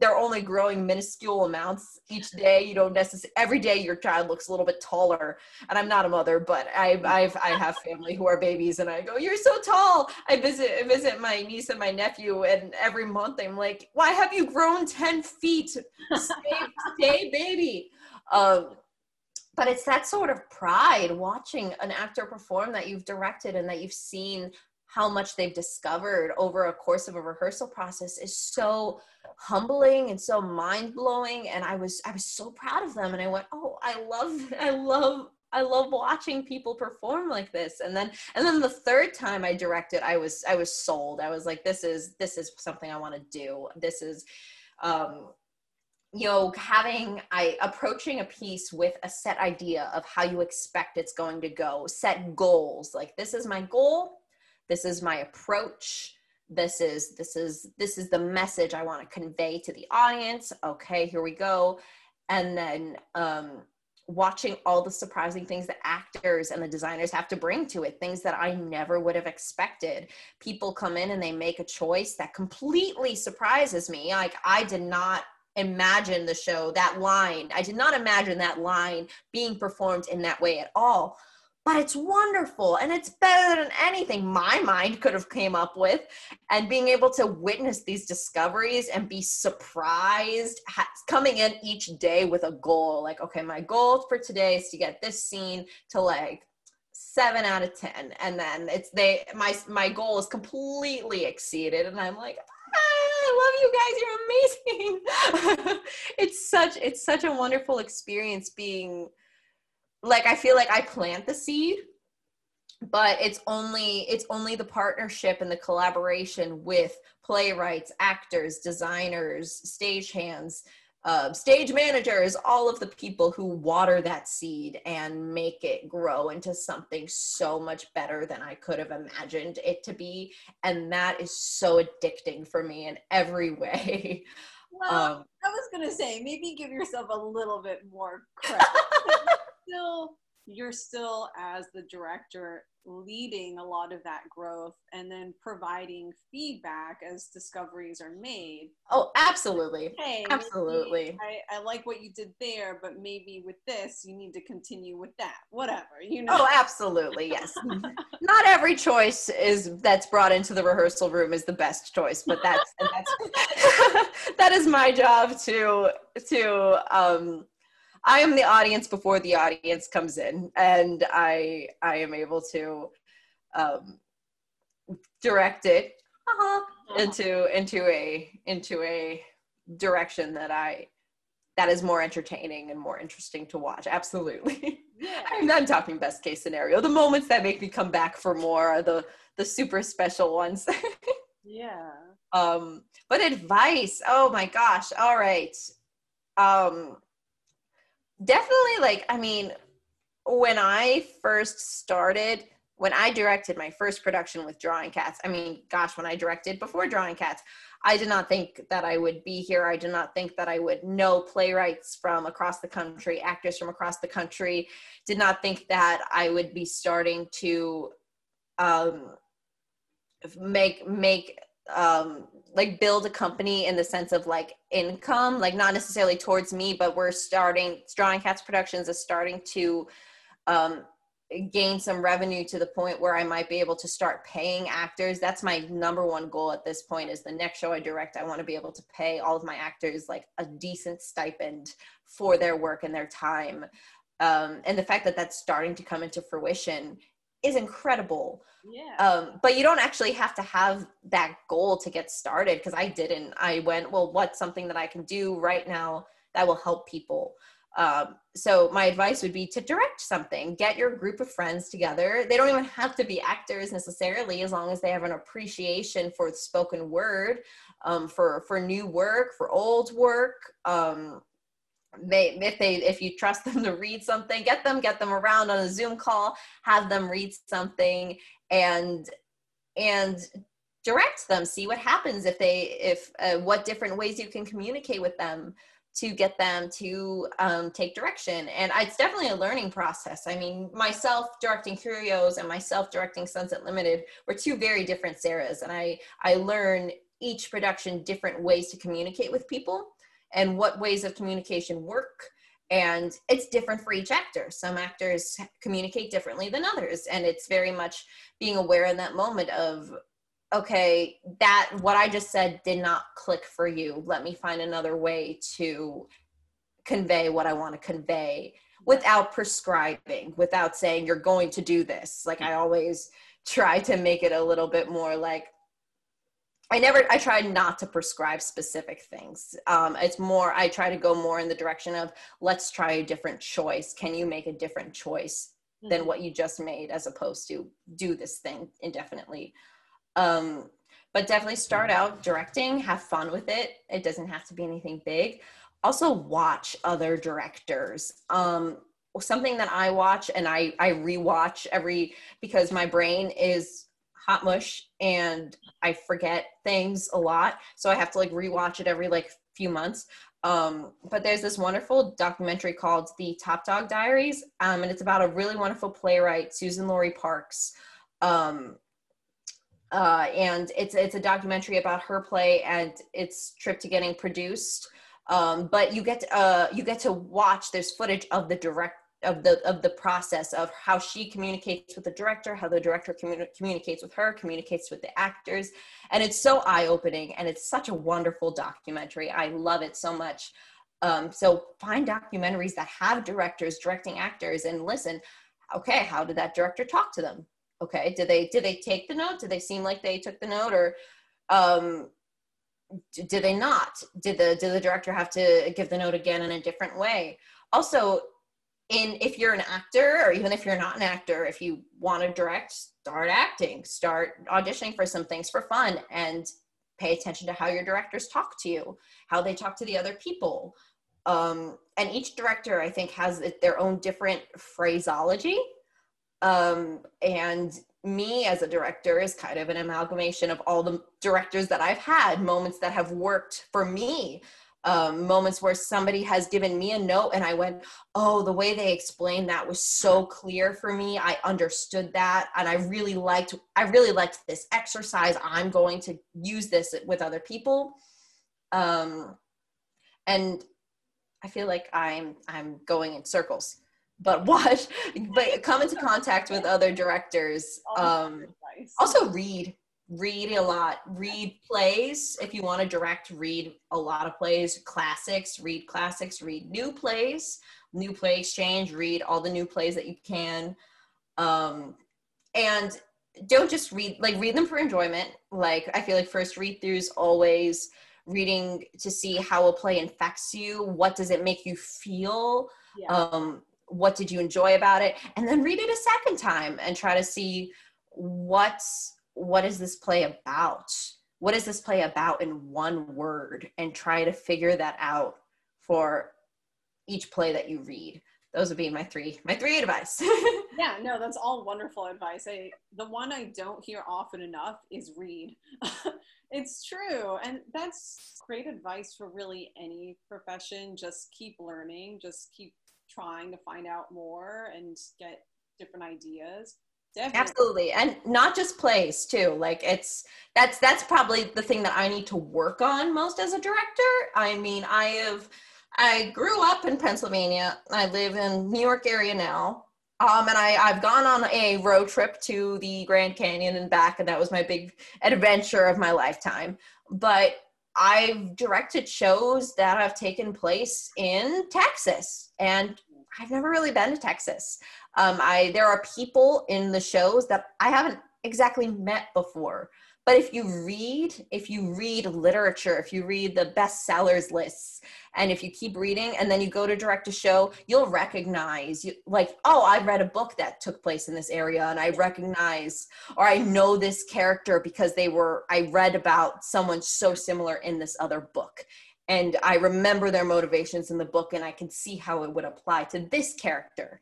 they're only growing minuscule amounts each day. You don't necessarily every day your child looks a little bit taller. And I'm not a mother, but I I've I have family who are babies, and I go, "You're so tall." I visit I visit my niece and my nephew, and every month I'm like, "Why have you grown ten feet? Stay, stay baby." Um, but it's that sort of pride watching an actor perform that you've directed and that you've seen how much they've discovered over a course of a rehearsal process is so humbling and so mind-blowing and i was i was so proud of them and i went oh i love [LAUGHS] i love i love watching people perform like this. And then and then the third time i directed i was i was sold. I was like this is this is something i want to do. This is um you know having i approaching a piece with a set idea of how you expect it's going to go set goals like this is my goal this is my approach. This is this is this is the message i want to convey to the audience. Okay here we go. And then um watching all the surprising things that actors and the designers have to bring to it things that i never would have expected. People come in and they make a choice that completely surprises me. Like i did not imagine the show that line. I did not imagine that line being performed in that way at all but it's wonderful and it's better than anything my mind could have came up with and being able to witness these discoveries and be surprised coming in each day with a goal like okay my goal for today is to get this scene to like seven out of ten and then it's they my my goal is completely exceeded and i'm like ah, I love you guys. You're amazing. [LAUGHS] it's such it's such a wonderful experience being like I feel like I plant the seed, but it's only it's only the partnership and the collaboration with playwrights, actors, designers, stagehands, uh, stage managers, all of the people who water that seed and make it grow into something so much better than I could have imagined it to be. And that is so addicting for me in every [LAUGHS] way. Well, um, I was going to say, maybe give yourself a little bit more [LAUGHS] credit. Still you're still as the director leading a lot of that growth and then providing feedback as discoveries are made. Oh absolutely. Hey absolutely. I, I like what you did there but maybe with this you need to continue with that. Whatever you know. Oh absolutely yes. [LAUGHS] Not every choice is that's brought into the rehearsal room is the best choice but that's that's [LAUGHS] that is my job to to um I am the audience before the audience comes in, and I I am able to um, direct it uh-huh, into into a into a direction that I that is more entertaining and more interesting to watch. Absolutely. Yeah. [LAUGHS] I'm, I'm talking best case scenario. The moments that make me come back for more are the the super special ones. [LAUGHS] yeah. Um, but advice. Oh my gosh. All right. Um, definitely like i mean when i first started when i directed my first production with drawing cats i mean gosh when i directed before drawing cats i did not think that i would be here. I did not think that i would know playwrights from across the country actors from across the country. Did not think that i would be starting to um, make make um like build a company in the sense of like income like not necessarily towards me but we're starting drawing cats productions is starting to um gain some revenue to the point where i might be able to start paying actors. That's my number one goal at this point is the next show i direct i want to be able to pay all of my actors like a decent stipend for their work and their time. Um, and the fact that that's starting to come into fruition is incredible. Yeah. Um, but you don't actually have to have that goal to get started because I didn't. I went, well, what's something that I can do right now that will help people? Um, so my advice would be to direct something. Get your group of friends together. They don't even have to be actors necessarily, as long as they have an appreciation for the spoken word, um, for for new work, for old work. Um, they if they if you trust them to read something get them get them around on a zoom call have them read something and and direct them see what happens if they if uh, what different ways you can communicate with them to get them to um, take direction. And it's definitely a learning process. I mean myself directing curios and myself directing sunset limited were two very different sarahs and i i learn each production different ways to communicate with people and what ways of communication work. And it's different for each actor. Some actors communicate differently than others. And it's very much being aware in that moment of okay that what i just said did not click for you. Let me find another way to convey what i want to convey without prescribing without saying you're going to do this. Like i always try to make it a little bit more like I never, I try not to prescribe specific things. Um, it's more, I try to go more in the direction of let's try a different choice. Can you make a different choice mm-hmm. than what you just made as opposed to do this thing indefinitely? Um, but definitely start out directing, have fun with it. It doesn't have to be anything big. Also, watch other directors. Um, something that I watch and I, I rewatch every because my brain is hot mush and I forget things a lot. So I have to like rewatch it every like few months. Um, but there's this wonderful documentary called The Topdog Diaries, um, and it's about a really wonderful playwright, Suzan-Lori Parks. Um, uh, and it's it's a documentary about her play and its trip to getting produced. Um, but you get uh, you get to watch. There's footage of the direct of the of the process of how she communicates with the director how the director communi- communicates with her communicates with the actors. And it's so eye-opening and it's such a wonderful documentary. I love it so much. Um, so find documentaries that have directors directing actors and listen okay how did that director talk to them? Okay did they did they take the note? Did they seem like they took the note or um, did they not? Did the did the director have to give the note again in a different way? Also and if you're an actor or even if you're not an actor if you want to direct start acting. Start auditioning for some things for fun and pay attention to how your directors talk to you how they talk to the other people. Um, and each director i think has their own different phraseology. Um, and me as a director is kind of an amalgamation of all the directors that i've had moments that have worked for me um, moments where somebody has given me a note and I went, oh, the way they explained that was so clear for me. I understood that, and I really liked. I really liked this exercise. I'm going to use this with other people, um, and I feel like I'm I'm going in circles. But watch, [LAUGHS] but come into contact with other directors. Um, also read read a lot read plays. If you want to direct read a lot of plays classics read classics read new plays. New play exchange read all the new plays that you can. Um, and don't just read like read them for enjoyment. Like i feel like first read throughs always reading to see how a play infects you. What does it make you feel? Yeah. um, what did you enjoy about it? And then read it a second time and try to see what's what is this play about? What is this play about in one word? And try to figure that out for each play that you read. Those would be my three, my three advice. [LAUGHS] yeah, no, that's all wonderful advice. I, the one I don't hear often enough is read. [LAUGHS] it's true. And that's great advice for really any profession. Just keep learning, just keep trying to find out more and get different ideas. Definitely. Absolutely. And not just plays too. Like it's that's that's probably the thing that I need to work on most as a director. I mean, I have I grew up in Pennsylvania. I live in New York area now. Um, and I, I've gone on a road trip to the Grand Canyon and back, and that was my big adventure of my lifetime. But I've directed shows that have taken place in Texas, and I've never really been to Texas. Um, I there are people in the shows that I haven't exactly met before. But if you read, if you read literature, if you read the bestsellers lists, and if you keep reading and then you go to direct a show, you'll recognize you like, oh, I read a book that took place in this area and I recognize or I know this character because they were I read about someone so similar in this other book and I remember their motivations in the book and I can see how it would apply to this character.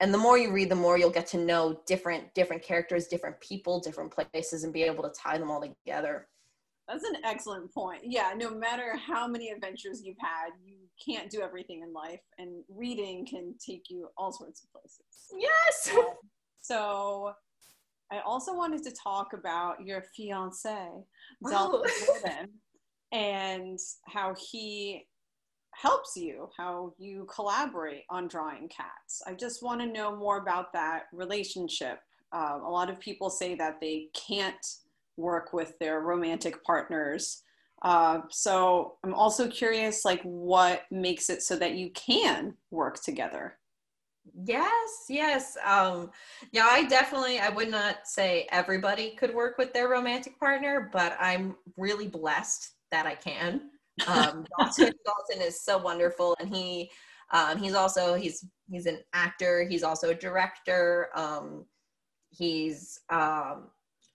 And the more you read, the more you'll get to know different different characters, different people, different places, and be able to tie them all together. That's an excellent point. Yeah, no matter how many adventures you've had, you can't do everything in life, and reading can take you all sorts of places. Yes. So, I also wanted to talk about your fiance, Dalton oh. And how he helps you, how you collaborate on drawing cats. I just want to know more about that relationship. Uh, a lot of people say that they can't work with their romantic partners. Uh, so I'm also curious, like, what makes it so that you can work together? Yes, yes. Um, yeah, I definitely, I would not say everybody could work with their romantic partner, but I'm really blessed that I can. Um, [LAUGHS] Dalton, Dalton is so wonderful, and he, um, he's also he's he's an actor. He's also a director. Um, he's um,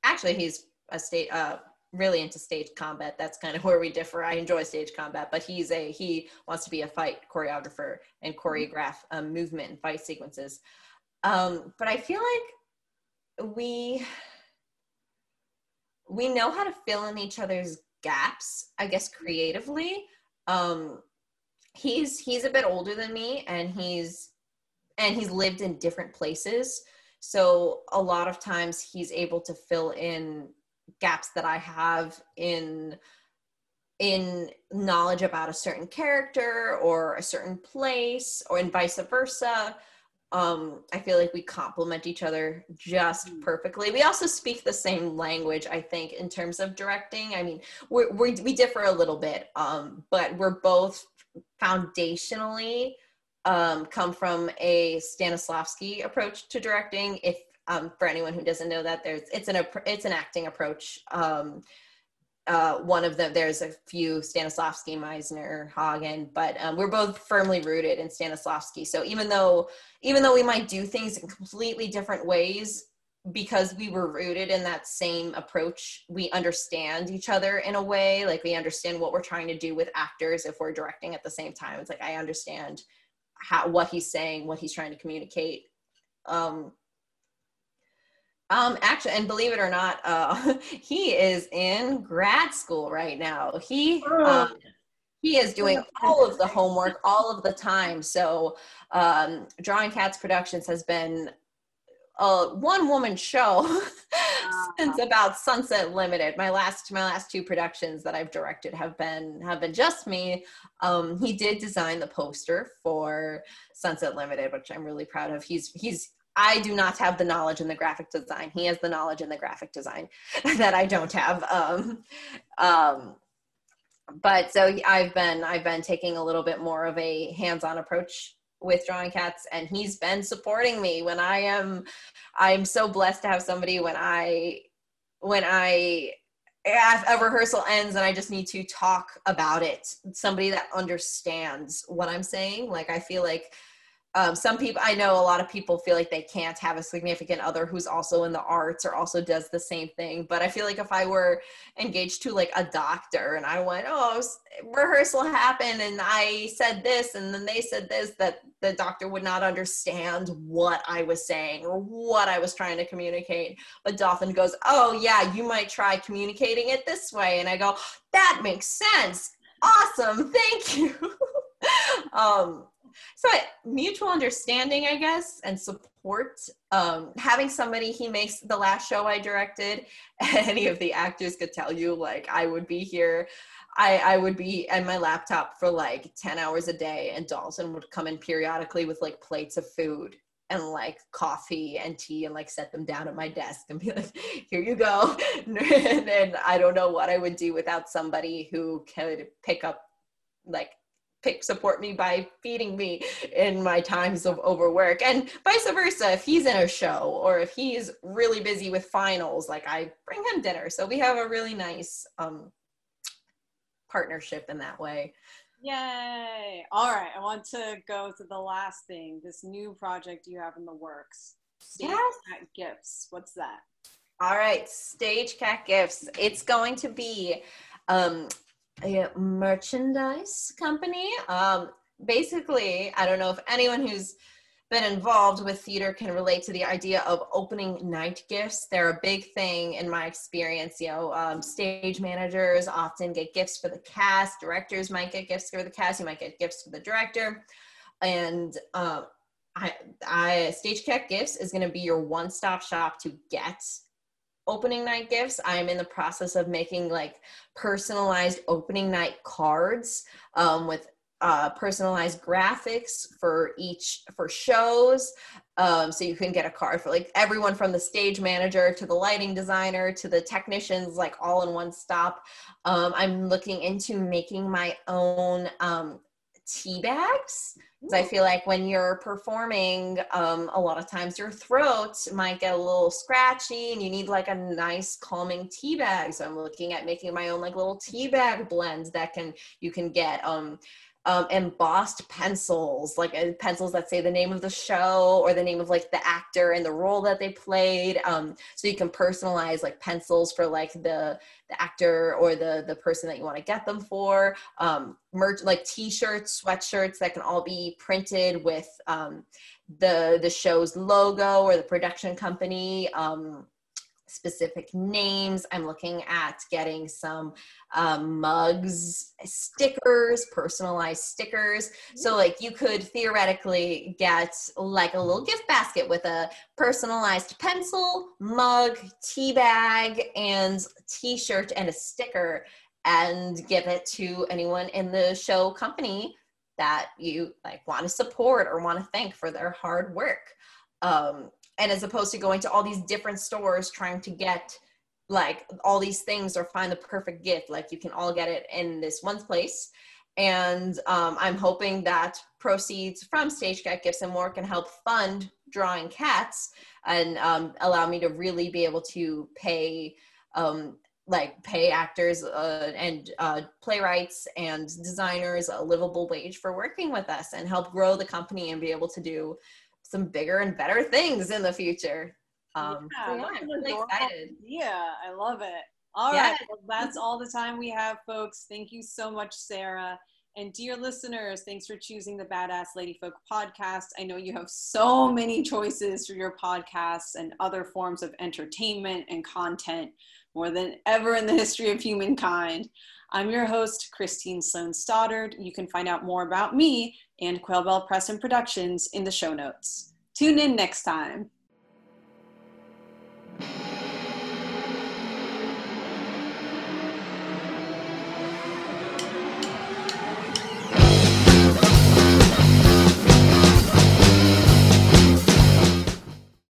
actually he's a state uh, really into stage combat. That's kind of where we differ. I enjoy stage combat, but he's a he wants to be a fight choreographer and choreograph um, movement and fight sequences. Um, but I feel like we we know how to fill in each other's gaps, I guess, creatively. Um, he's he's a bit older than me, and he's and he's lived in different places. So a lot of times he's able to fill in gaps that I have in in knowledge about a certain character or a certain place or and vice versa um, I feel like we complement each other just mm. perfectly. We also speak the same language, I think, in terms of directing. I mean, we we differ a little bit, um, but we're both foundationally um, come from a Stanislavski approach to directing. If um, for anyone who doesn't know that, there's it's an it's an acting approach. Uh, one of them, there's a few Stanislavski, Meisner, Hagen, but um, we're both firmly rooted in Stanislavski. So even though even though we might do things in completely different ways, because we were rooted in that same approach, we understand each other in a way. Like we understand what we're trying to do with actors if we're directing at the same time. It's like I understand how what he's saying, what he's trying to communicate. Um, um, actually, and believe it or not, uh, [LAUGHS] he is in grad school right now. He oh. um, he is doing all of the homework all of the time. So, um, Drawing Cats Productions has been a one woman show [LAUGHS] since about Sunset Limited. My last my last two productions that I've directed have been have been just me. Um, he did design the poster for Sunset Limited, which I'm really proud of. He's he's I do not have the knowledge in the graphic design. He has the knowledge in the graphic design [LAUGHS] that I don't have. Um, um, but so I've been I've been taking a little bit more of a hands-on approach with drawing cats, and he's been supporting me when I am. I'm so blessed to have somebody when I when I a rehearsal ends and I just need to talk about it. Somebody that understands what I'm saying. Like I feel like um, some people i know a lot of people feel like they can't have a significant other who's also in the arts or also does the same thing but i feel like if i were engaged to like a doctor and i went oh rehearsal happened and i said this and then they said this that the doctor would not understand what i was saying or what i was trying to communicate. But Dalton goes oh yeah you might try communicating it this way and i go that makes sense. Awesome. Thank you. [LAUGHS] Um so mutual understanding i guess and support um, having somebody he makes the last show i directed [LAUGHS] any of the actors could tell you like i would be here I, I would be at my laptop for like 10 hours a day and Dalton would come in periodically with like plates of food and like coffee and tea and like set them down at my desk and be like, [LAUGHS] here you go. [LAUGHS] and, I don't know what I would do without somebody who could pick up like pick support me by feeding me in my times of overwork and vice versa if he's in a show or if he's really busy with finals like i bring him dinner. So we have a really nice um, partnership in that way. Yay. All right i want to go to the last thing this new project you have in the works. Stage yes. cat gifts. What's that? All right stage cat gifts. It's going to be um, a merchandise company. Um, basically, I don't know if anyone who's been involved with theater can relate to the idea of opening night gifts. They're a big thing in my experience. You know, um, stage managers often get gifts for the cast, directors might get gifts for the cast, you might get gifts for the director. And um, I, I Stage Cat Gifts is going to be your one stop shop to get opening night gifts. I'm in the process of making like personalized opening night cards um, with uh, personalized graphics for each for shows um, so you can get a card for like everyone from the stage manager to the lighting designer to the technicians like all in one stop um, i'm looking into making my own um, tea bags because I feel like when you're performing, um, a lot of times your throat might get a little scratchy and you need like a nice calming tea bag. So I'm looking at making my own like little tea bag blends that can you can get. Um, um, embossed pencils, like uh, pencils that say the name of the show or the name of like the actor and the role that they played. Um, so you can personalize like pencils for like the the actor or the the person that you want to get them for. Um, merch like T-shirts, sweatshirts that can all be printed with um, the the show's logo or the production company. Um, specific names. I'm looking at getting some um, mugs, stickers, personalized stickers. So, like, you could theoretically get like a little gift basket with a personalized pencil, mug, tea bag, and t shirt and a sticker, and give it to anyone in the show company that you like want to support or want to thank for their hard work. Um, and as opposed to going to all these different stores trying to get like all these things or find the perfect gift like you can all get it in this one place. And um, i'm hoping that proceeds from stage cat gifts and more can help fund drawing cats and um, allow me to really be able to pay um, like pay actors uh, and uh, playwrights and designers a livable wage for working with us and help grow the company and be able to do some bigger and better things in the future. Um, yeah, so yeah I'm really excited. Yeah, I love it. All yeah. right, well, that's all the time we have, folks. Thank you so much, Sarah. And dear listeners, thanks for choosing the Badass Lady Folk podcast. I know you have so many choices for your podcasts and other forms of entertainment and content more than ever in the history of humankind. I'm your host, Christine Sloan Stoddard. You can find out more about me and Quail Bell Press and Productions in the show notes. Tune in next time.